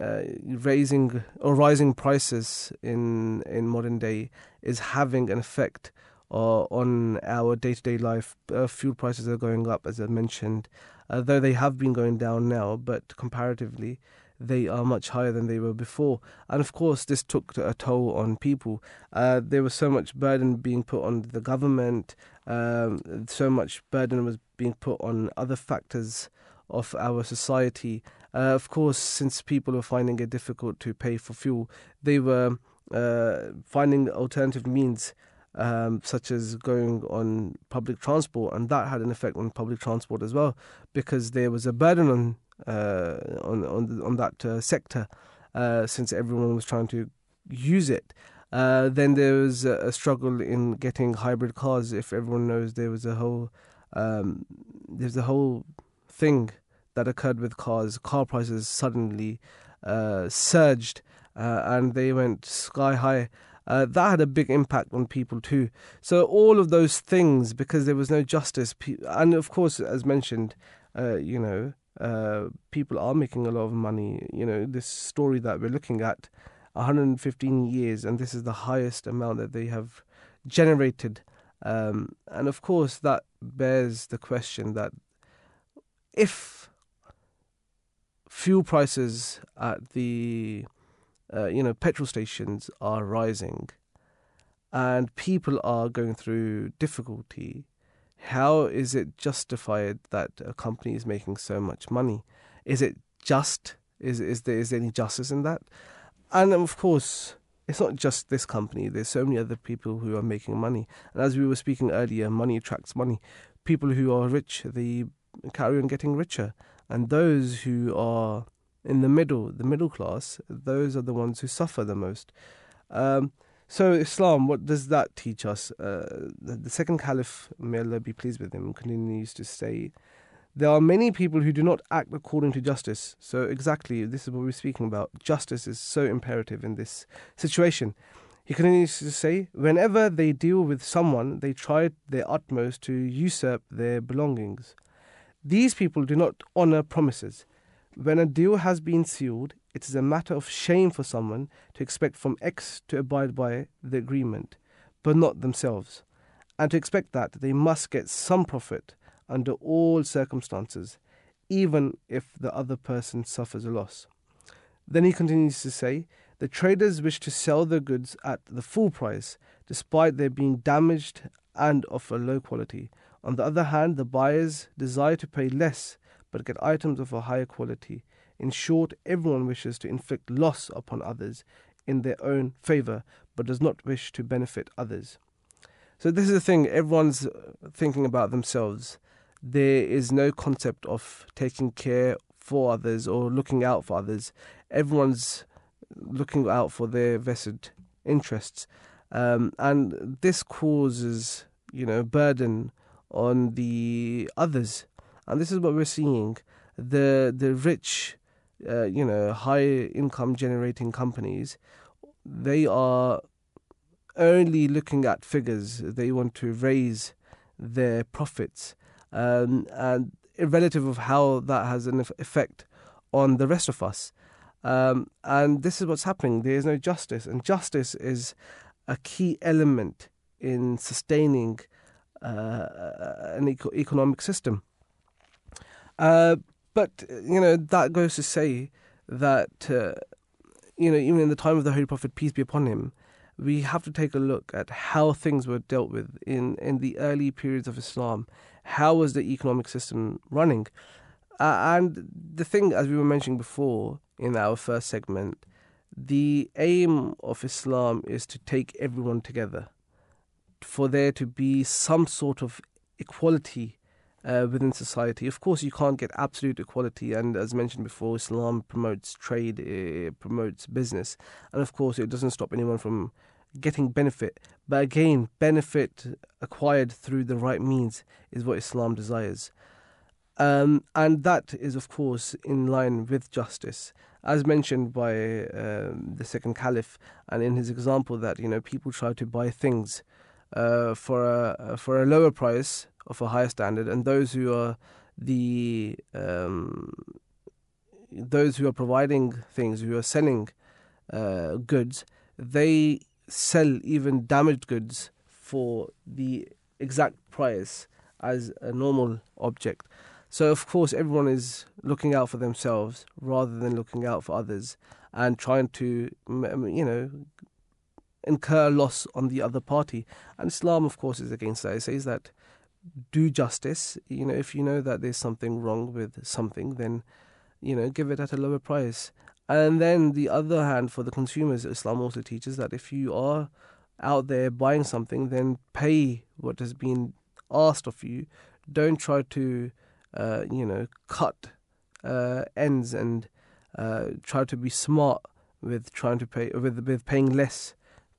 uh, raising or rising prices in in modern day is having an effect uh, on our day to day life. Uh, fuel prices are going up, as I mentioned, uh, though they have been going down now, but comparatively, they are much higher than they were before. And of course, this took a toll on people. Uh, there was so much burden being put on the government, um, so much burden was being put on other factors of our society. Uh, of course, since people were finding it difficult to pay for fuel, they were uh, finding alternative means um, such as going on public transport, and that had an effect on public transport as well, because there was a burden on uh, on on, on that uh, sector, uh, since everyone was trying to use it. Uh, then there was a, struggle in getting hybrid cars. If everyone knows, there was a whole um, there's a whole thing that occurred with cars. Car prices suddenly uh, surged, uh, and they went sky high uh, that had a big impact on people too. So all of those things, because there was no justice, and of course, as mentioned, uh, you know, uh, people are making a lot of money. You know, this story that we're looking at, 115 years, and this is the highest amount that they have generated. Um, and of course, that bears the question that if fuel prices at the uh, you know, petrol stations are rising and people are going through difficulty, how is it justified that a company is making so much money? Is it just? Is is there is there any justice in that? And of course, it's not just this company. There's so many other people who are making money. And as we were speaking earlier, money attracts money. People who are rich, they carry on getting richer, and those who are in the middle, the middle class, those are the ones who suffer the most. Um, so, Islam, what does that teach us? Uh, the, the, second caliph, may Allah be pleased with him, continues to say, There are many people who do not act according to justice. So, exactly, this is what we're speaking about. Justice is so imperative in this situation. He continues to say, Whenever they deal with someone, they try their utmost to usurp their belongings. These people do not honor promises. When a deal has been sealed, it is a matter of shame for someone to expect from X to abide by the agreement, but not themselves, and to expect that they must get some profit under all circumstances, even if the other person suffers a loss. Then he continues to say, the traders wish to sell their goods at the full price, despite their being damaged and of a low quality. On the other hand, the buyers desire to pay less but get items of a higher quality. In short, everyone wishes to inflict loss upon others in their own favor, but does not wish to benefit others. So, this is the thing everyone's thinking about themselves. There is no concept of taking care for others or looking out for others. Everyone's looking out for their vested interests. Um, and this causes, you know, burden on the others and this is what we're seeing the the rich uh, you know high income generating companies they are only looking at figures they want to raise their profits um, and relative of how that has an effect on the rest of us um, and this is what's happening there is no justice and justice is a key element in sustaining uh, an eco- economic system uh, but you know that goes to say that uh, you know even in the time of the Holy Prophet peace be upon him, we have to take a look at how things were dealt with in in the early periods of Islam. How was the economic system running? Uh, and the thing, as we were mentioning before in our first segment, the aim of Islam is to take everyone together, for there to be some sort of equality uh, within society. Of course, you can't get absolute equality, and as mentioned before, Islam promotes trade, it promotes business, and of course, it doesn't stop anyone from getting benefit. But again, benefit acquired through the right means is what Islam desires. Um, and that is, of course, in line with justice, as mentioned by um, the second caliph, and in his example that you know people try to buy things uh, for a for a lower price of a higher standard, and those who are the um, those who are providing things, who are selling uh, goods, they sell even damaged goods for the exact price as a normal object. So, of course, everyone is looking out for themselves rather than looking out for others and trying to, you know, incur loss on the other party. And Islam, of course, is against that. It says that do justice. You know, if you know that there's something wrong with something, then, you know, give it at a lower price. And then the other hand, for the consumers, Islam also teaches that if you are out there buying something, then pay what has been asked of you. Don't try to uh, you know, cut uh, ends and uh, try to be smart with trying to pay with with paying less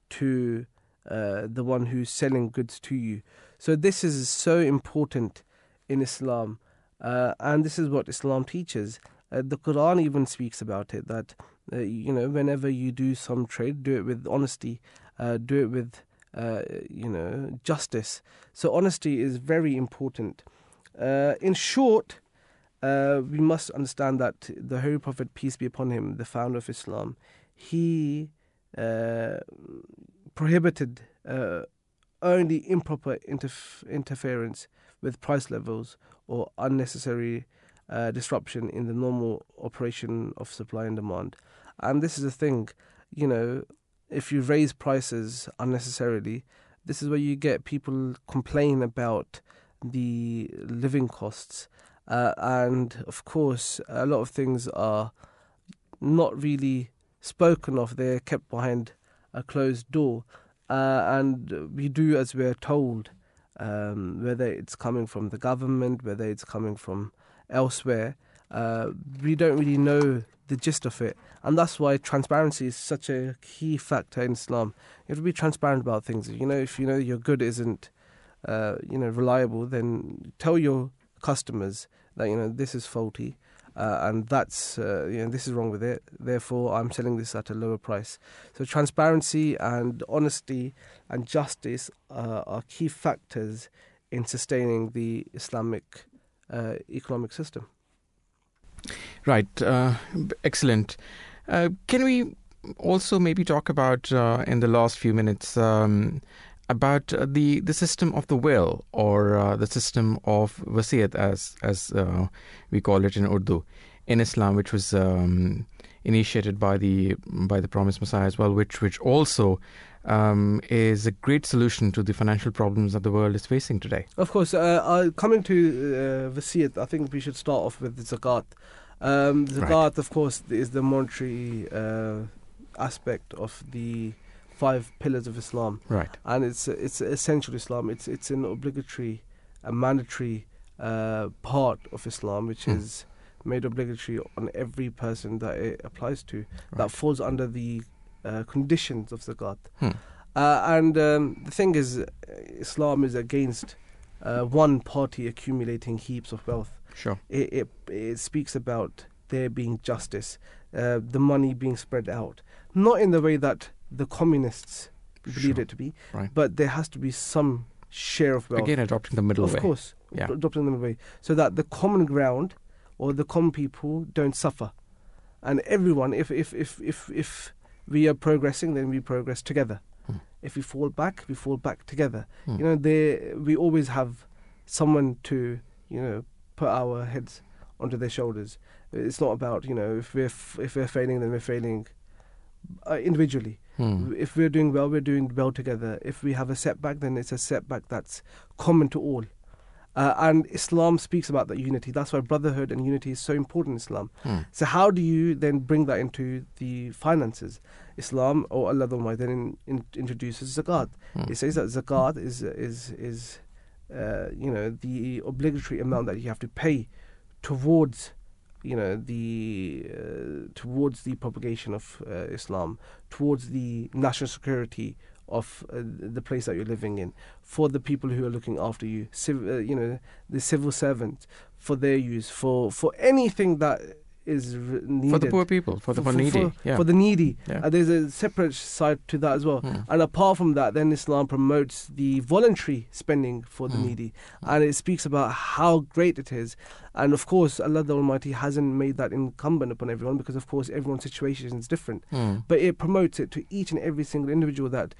to uh, the one who's selling goods to you. So this is so important in Islam, uh, and this is what Islam teaches. Uh, the Quran even speaks about it that you know whenever you do some trade, do it with honesty, do it with you know justice. So honesty is very important. Uh, in short, uh, we must understand that the Holy Prophet, peace be upon him, the founder of Islam, he uh, prohibited uh, only improper interf- interference with price levels or unnecessary uh, disruption in the normal operation of supply and demand. And this is a thing, you know, if you raise prices unnecessarily, this is where you get people complain about the living costs. Uh, and of course, a lot of things are not really spoken of, they're kept behind a closed door. Uh, and we do as we're told, um, whether it's coming from the government, whether it's coming from elsewhere. Uh, we don't really know the gist of it. And that's why transparency is such a key factor in Islam. You have to be transparent about things. You know, if you know your good isn't uh, you know reliable, then tell your customers that you know this is faulty. Uh, and that's uh, you know this is wrong with it. Therefore, I'm selling this at a lower price. So transparency and honesty and justice uh, are key factors in sustaining the Islamic uh, economic system. Right, uh, excellent. Uh, can we also maybe talk about in the last few minutes? Um, about uh, the the system of the will or uh, the system of wasiyat as as uh, we call it in Urdu in Islam which was um, initiated by the by the promised Messiah as well which which also um, is a great solution to the financial problems that the world is facing today. Of course, uh, uh, coming to uh, wasiyat, I think we should start off with the zakat. Um, zakat, right. of course, is the monetary uh, aspect of the five pillars of Islam. Right. And it's it's essential Islam. It's it's an obligatory, a mandatory uh, part of Islam, which hmm. is made obligatory on every person that it applies to. Right. That falls under the uh, conditions of zakat. Hmm. Uh, and um, the thing is, Islam is against uh, one party accumulating heaps of wealth. Sure. It, it, it speaks about there being justice, uh, the money being spread out, not in the way that the communists believed sure. it to be. Right. But there has to be some share of wealth. Again, adopting the middle of way. Of course, yeah. adopting the middle way, so that the common ground or the common people don't suffer, and everyone, if if if if if we are progressing, then we progress together. Hmm. If we fall back, we fall back together. Hmm. You know, there we always have someone to you know put our heads onto their shoulders. It's not about you know if we're f- if we're failing, then we're failing uh, individually. Hmm. If we're doing well, we're doing well together. If we have a setback, then it's a setback that's common to all. Uh, and Islam speaks about that unity. That's why brotherhood and unity is so important in Islam. Hmm. So, how do you then bring that into the finances? Islam or Allah Almighty then in, in, introduces zakat. Hmm. It says that zakat is is is uh, you know, the obligatory amount that you have to pay towards, you know, the uh, towards the propagation of uh, Islam, towards the national security of uh, the place that you're living in, for the people who are looking after you, civ- uh, you know, the civil servants, for their use, for for anything that is needed For the poor people, for the for needy, for, yeah. for the needy. Yeah. Uh, there's a separate side to that as well. Hmm. And apart from that, then Islam promotes the voluntary spending for the Hmm. needy, and it speaks about how great it is. And of course, Allah the Almighty hasn't made that incumbent upon everyone because, of course, everyone's situation is different. Hmm. But it promotes it to each and every single individual that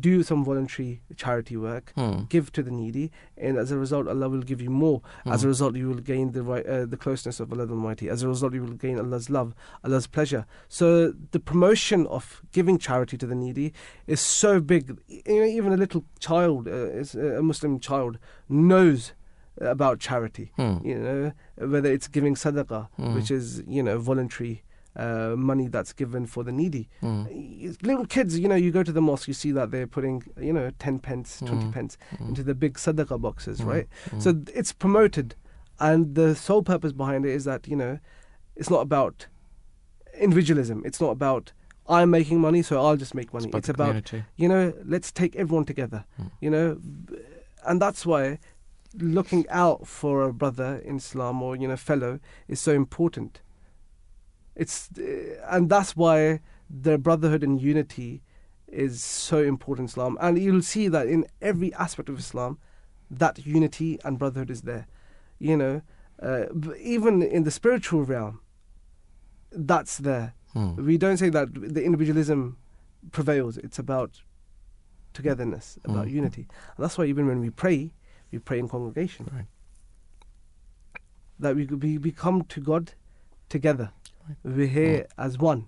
do some voluntary charity work, Hmm. give to the needy, and as a result, Allah will give you more. As a Hmm. result, you will gain the right, uh, the closeness of Allah the Almighty. As a result, you will gain Allah's love, Allah's pleasure. So the promotion of giving charity to the needy is so big. You know, even a little child, uh, uh, a Muslim child, knows about charity. Hmm. You know, whether it's giving sadaqah, Hmm. which is you know voluntary. Uh, money that's given for the needy. Hmm. Little kids, you know, you go to the mosque, you see that they're putting, you know, 10 pence, 20 Mm. pence Mm. into the big sadaqah boxes, Mm. right? Mm. So it's promoted. And the sole purpose behind it is that, you know, it's not about individualism. It's not about I'm making money, so I'll just make money. about It's about, community. you know, let's take everyone together, you know, and that's why looking out for a brother in Islam or, you know, fellow is so important. It's, uh, and that's why the brotherhood and unity is so important in Islam. And you'll see that in every aspect of Islam, that unity and brotherhood is there. You know, uh, even in the spiritual realm, that's there. Hmm. We don't say that the individualism prevails. It's about togetherness, about Mm. unity. And that's why even when we pray, we pray in congregation. Right. That we, we, we come to God together. We're here as one.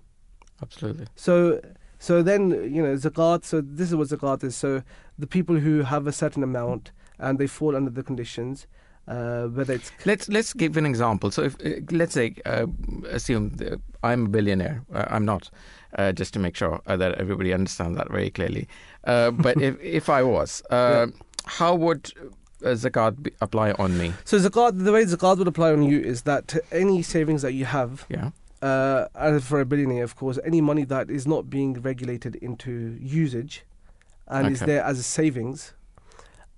Absolutely. So, so then you know zakat. So this is what zakat is. So the people who have a certain amount and they fall under the conditions, uh, whether it's Let's let's give an example. So, if uh, let's say, uh, assume I'm a billionaire. Uh, I'm not, uh, just to make sure uh, that everybody understands that very clearly. Uh, but if if I was, uh, how would zakat be, apply on me? so zakat. The way zakat would apply on you is that any savings that you have, Yeah. Uh, and for a billionaire, of course, any money that is not being regulated into usage and is there as a savings.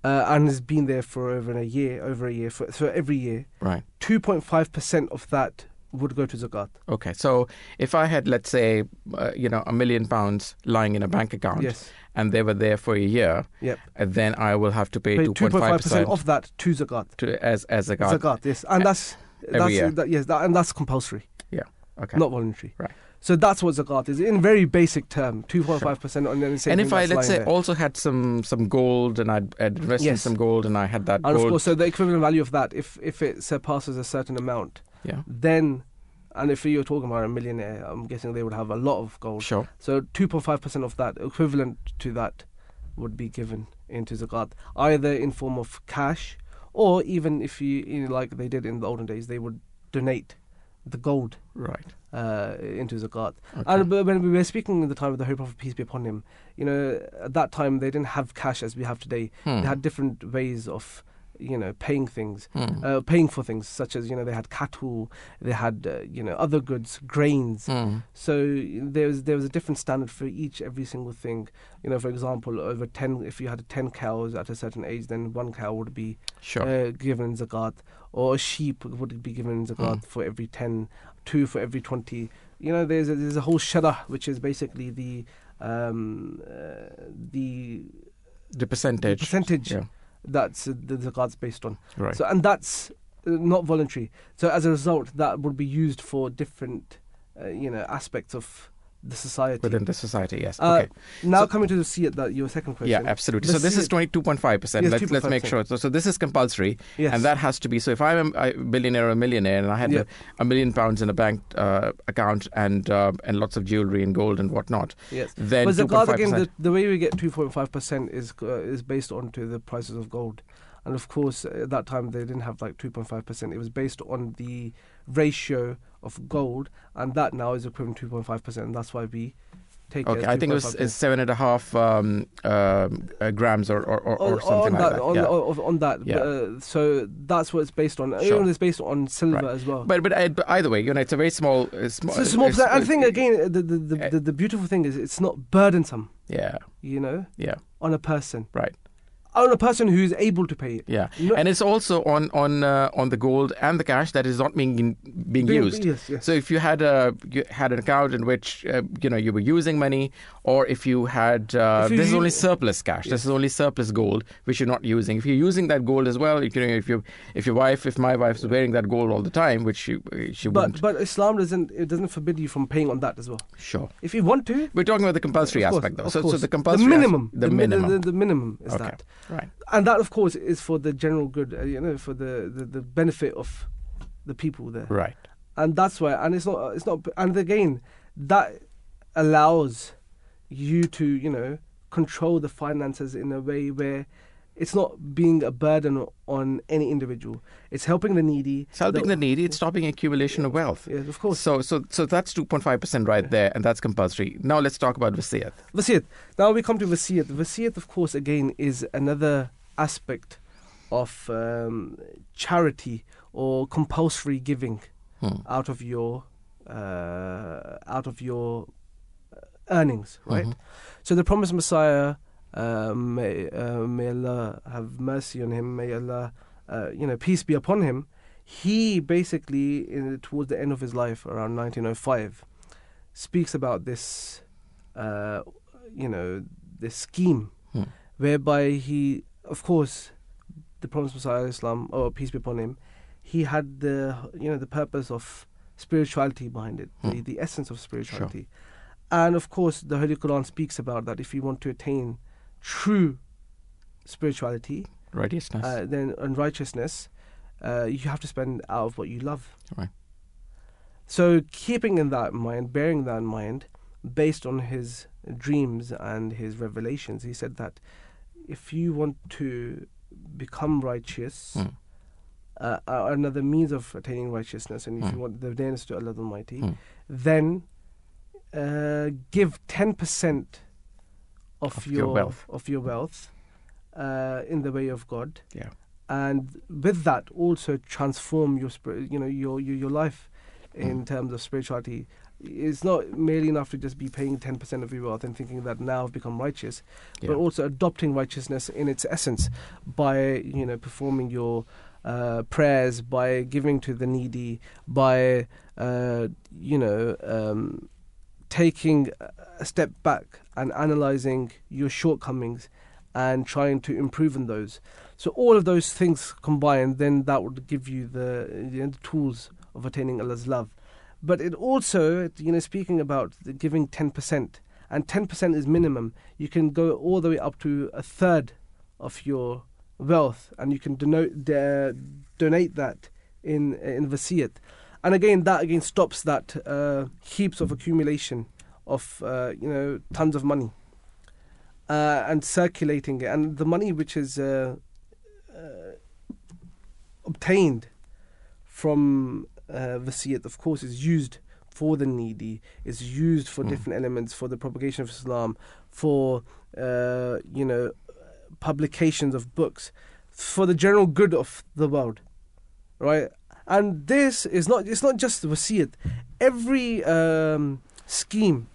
Uh, and has been there for over a year, over a year, for, so every year, Right. 2.5% of that would go to zakat. Okay. So if I had, let's say, uh, you know, a million pounds lying in a bank account, Yes. and they were there for a year, Yep. uh, then I will have to pay two point five 2.5% of that to zakat. to as as zakat. Zakat, yes, and that's every that's year. that, yes, that, and that's compulsory. Okay. not voluntary. Right. So that's what zakat is in very basic term, two point five percent on any and if I let's say there. also had some some gold and I'd, I'd invested in Yes. some gold and I had that and gold. of course, so the equivalent value of that, if if it surpasses a certain amount, Yeah. then. And if you're talking about a millionaire, I'm guessing they would have a lot of gold. Sure. So 2.5% of that, equivalent to that, would be given into zakat, either in form of cash, or even if you, you know, like they did in the olden days, they would donate the gold Right. uh, into zakat. Okay. And when we were speaking at the time of the Holy Prophet peace be upon him, you know, at that time they didn't have cash as we have today. Hmm. They had different ways of, you know, paying things, Hmm. uh, paying for things, such as you know they had cattle, they had uh, you know other goods, grains. Hmm. So there was there was a different standard for each every single thing. You know, for example, over ten, if you had ten cows at a certain age, then one cow would be Sure. uh, given zakat, or a sheep would be given zakat Mm. for every 10, two for every twenty. You know, there's a, there's a whole shara, which is basically the um, uh, the the percentage. percentage Yeah. That's uh, the zakat's based on. Right. So and that's uh, not voluntary. So as a result, that would be used for different, uh, you know, aspects of the society. Within the society, yes. Uh, okay. Now So- coming to the see it that your second question. Yeah, absolutely. The So this is twenty two point five percent. Yes, Let's let's make sure. So, so this is compulsory, Yes. and that has to be. So if I'm a billionaire or a millionaire, and I had Yeah. a, a million pounds in a bank uh, account and uh, and lots of jewelry and gold and whatnot, Yes. then but two zakat point five again, the, the way we get 2.5% is uh, is based on to the prices of gold. And of course, at that time they didn't have like 2.5%. It was based on the ratio of gold, and that now is equivalent to 2.5%. And that's why we take. Okay, I think it was it's seven and a half um, um, uh, grams or, or, or, or something on like that, that. On, yeah. on, on that. Yeah. Uh, so that's what it's based on. Sure. It's based on silver Right. as well. But but, uh, but either way, you know, it's a very small. Uh, small So small it's- percent. I think again, the the, the, the the beautiful thing is it's not burdensome. Yeah. You know. Yeah. On a person. Right. On a person who's able to pay it. Yeah, No- and it's also on on uh, on the gold and the cash that is not being being Being- used. yes, yes. So if you had a you had an account in which uh, you know you were using money, or if you had uh, If you this is only surplus cash, this is only surplus gold which you're not using. If you're using that gold as well, if, you know if you if your wife, if my wife's wearing that gold all the time, which she she. But but Islam doesn't it doesn't forbid you from paying on that as well. Sure. If you want to. We're talking about the compulsory course, aspect, though. So, so the compulsory the minimum, the, mi- minimum, the, the minimum is Okay, that, right. And that, of course, is for the general good. Uh, you know, for the, the, the benefit of the people there. Right. And that's why, and it's not, it's not, and again, that allows you to, you know, control the finances in a way where it's not being a burden on any individual. It's helping the needy. It's helping the needy. It's stopping accumulation of wealth. Yes, of course. So, so, so that's two point five percent right there, and that's compulsory. Now let's talk about wasiyat. Vasiyat. Now we come to Vasiyat. Vasiyat, of course, again, is another aspect of um, charity or compulsory giving Hmm. out of your uh, out of your uh, earnings, right? Mhm. So the promised Messiah, uh, may, uh, may Allah have mercy on him. May Allah, uh, you know, peace be upon him. He basically, in, towards the end of his life, around 1905, speaks about this, uh, you know, this scheme, Hmm. whereby he, of course, the promised Messiah, Islam, or peace be upon him, he had the, you know, the purpose of spirituality behind it, the, Hmm. the essence of spirituality. And of course, the Holy Quran speaks about that if you want to attain true spirituality, Righteousness. uh, then and righteousness, uh, you have to spend out of what you love. Right. So, keeping in that in mind, bearing that in mind, based on his dreams and his revelations, he said that if you want to become righteous, Hmm. uh, another means of attaining righteousness, and if Hmm. you want the nearness to Allah Almighty, Hmm. then uh, give ten percent of, Of your wealth. of your wealth uh, in the way of God. Yeah. And with that, also transform your spir- you know your your, your life Hmm. in terms of spirituality. It's not merely enough to just be paying ten percent of your wealth and thinking that now I've become righteous, Yeah. but also adopting righteousness in its essence by you know performing your uh, prayers, by giving to the needy, by uh, you know um, taking a step back and analyzing your shortcomings and trying to improve on those. So all of those things combined, then that would give you the, you know, the tools of attaining Allah's love. But it also, you know, speaking about giving ten percent, and ten percent is minimum. You can go all the way up to a third of your wealth, and you can denote, uh, donate that in in vasiyat. And again, that again stops that uh, heaps of accumulation of uh, you know tons of money uh, and circulating it, and the money which is uh, uh, obtained from uh, vasiyat, of course, is used for the needy, is used for different elements for the propagation of Islam, for uh, you know publications of books, for the general good of the world, right? And this is not it's not just wasiyat. Every um, scheme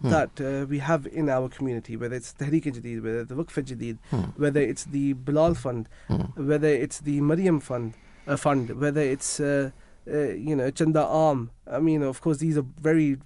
Hmm. that uh, we have in our community, whether it's Tehreek Jadid, whether the Waqf Jadid, Hmm. whether it's the Bilal Fund, Hmm. whether it's the Maryam Fund, uh, fund, whether it's uh, uh, you know Chanda Aam. I mean, of course, these are very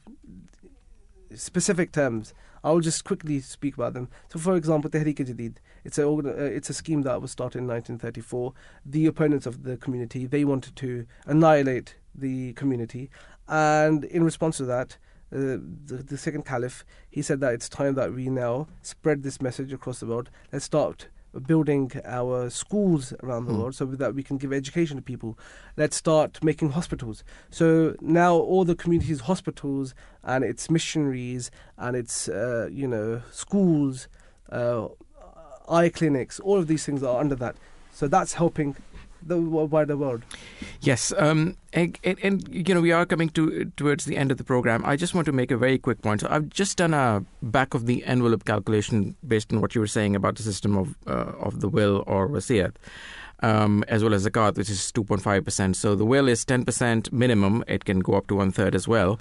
specific terms. I'll just quickly speak about them. So, for example, Tehreek Jadid, it's a uh, it's a scheme that was started in 1934. The opponents of the community they wanted to annihilate the community, and in response to that, uh, the, the second caliph he said that it's time that we now spread this message across the world. Let's start building our schools around the Hmm. world so that we can give education to people. Let's start making hospitals. So now all the communities' hospitals and its missionaries and its uh, you know schools, uh, eye clinics, all of these things are under that. So that's helping the wider world. Yes, um, and, and, and, you know we are coming to towards the end of the program. I just want to make a very quick point. So I've just done a back of the envelope calculation based on what you were saying about the system of uh, of the will or wasiyat. Um, as well as the zakat, which is 2.5%. So the will is 10% minimum. It can go up to one third as well.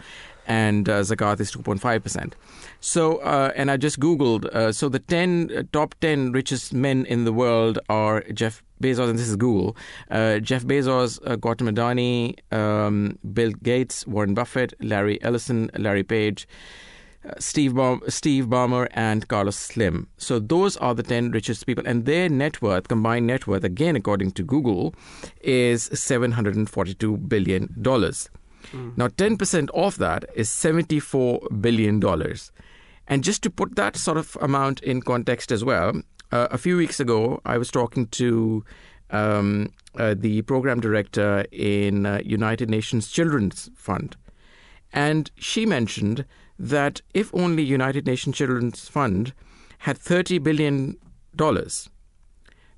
And uh, zakat is 2.5%. So, uh, and I just Googled, uh, so the 10 uh, top 10 richest men in the world are Jeff Bezos, and this is Google, uh, Jeff Bezos, uh, Gautam Adani, um, Bill Gates, Warren Buffett, Larry Ellison, Larry Page, uh, Steve, Baum- Steve Ballmer, and Carlos Slim. So those are the 10 richest people, and their net worth, combined net worth, again according to Google, is $742 billion. Mm. Now, 10% of that is $74 billion. And just to put that sort of amount in context as well, uh, a few weeks ago, I was talking to um, uh, the program director in uh, United Nations Children's Fund, and she mentioned that if only United Nations Children's Fund had thirty billion dollars,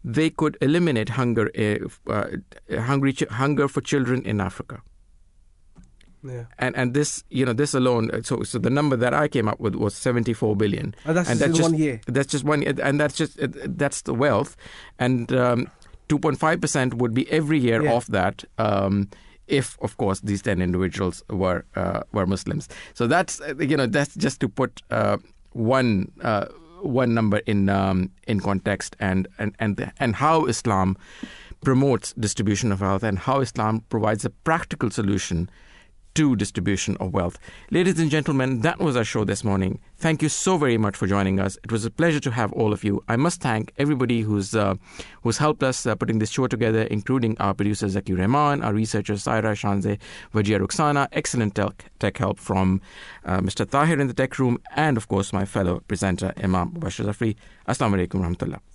they could eliminate hunger, uh, uh, hungry hunger for children in Africa. Yeah. And and this you know this alone so so the number that I came up with was 74 billion. And that's and just just, one year. That's just one year, and that's just that's the wealth, and um, 2.5 percent would be every year Yeah. of that. Um, if, of course, these ten individuals were uh, were Muslims, so that's uh, you know that's just to put uh, one uh, one number in um, in context and and and and how Islam promotes distribution of wealth and how Islam provides a practical solution to distribution of wealth. Ladies and gentlemen, that was our show this morning. Thank you so very much for joining us. It was a pleasure to have all of you. I must thank everybody who's uh, who's helped us uh, putting this show together, including our producer Zaki Rahman, our researcher Saira Shanze, Vajia Ruxana, excellent tech, tech help from uh, Mr. Tahir in the tech room, and of course my fellow presenter Imam Bashir Zafri. Assalamu alaikum warahmatullah.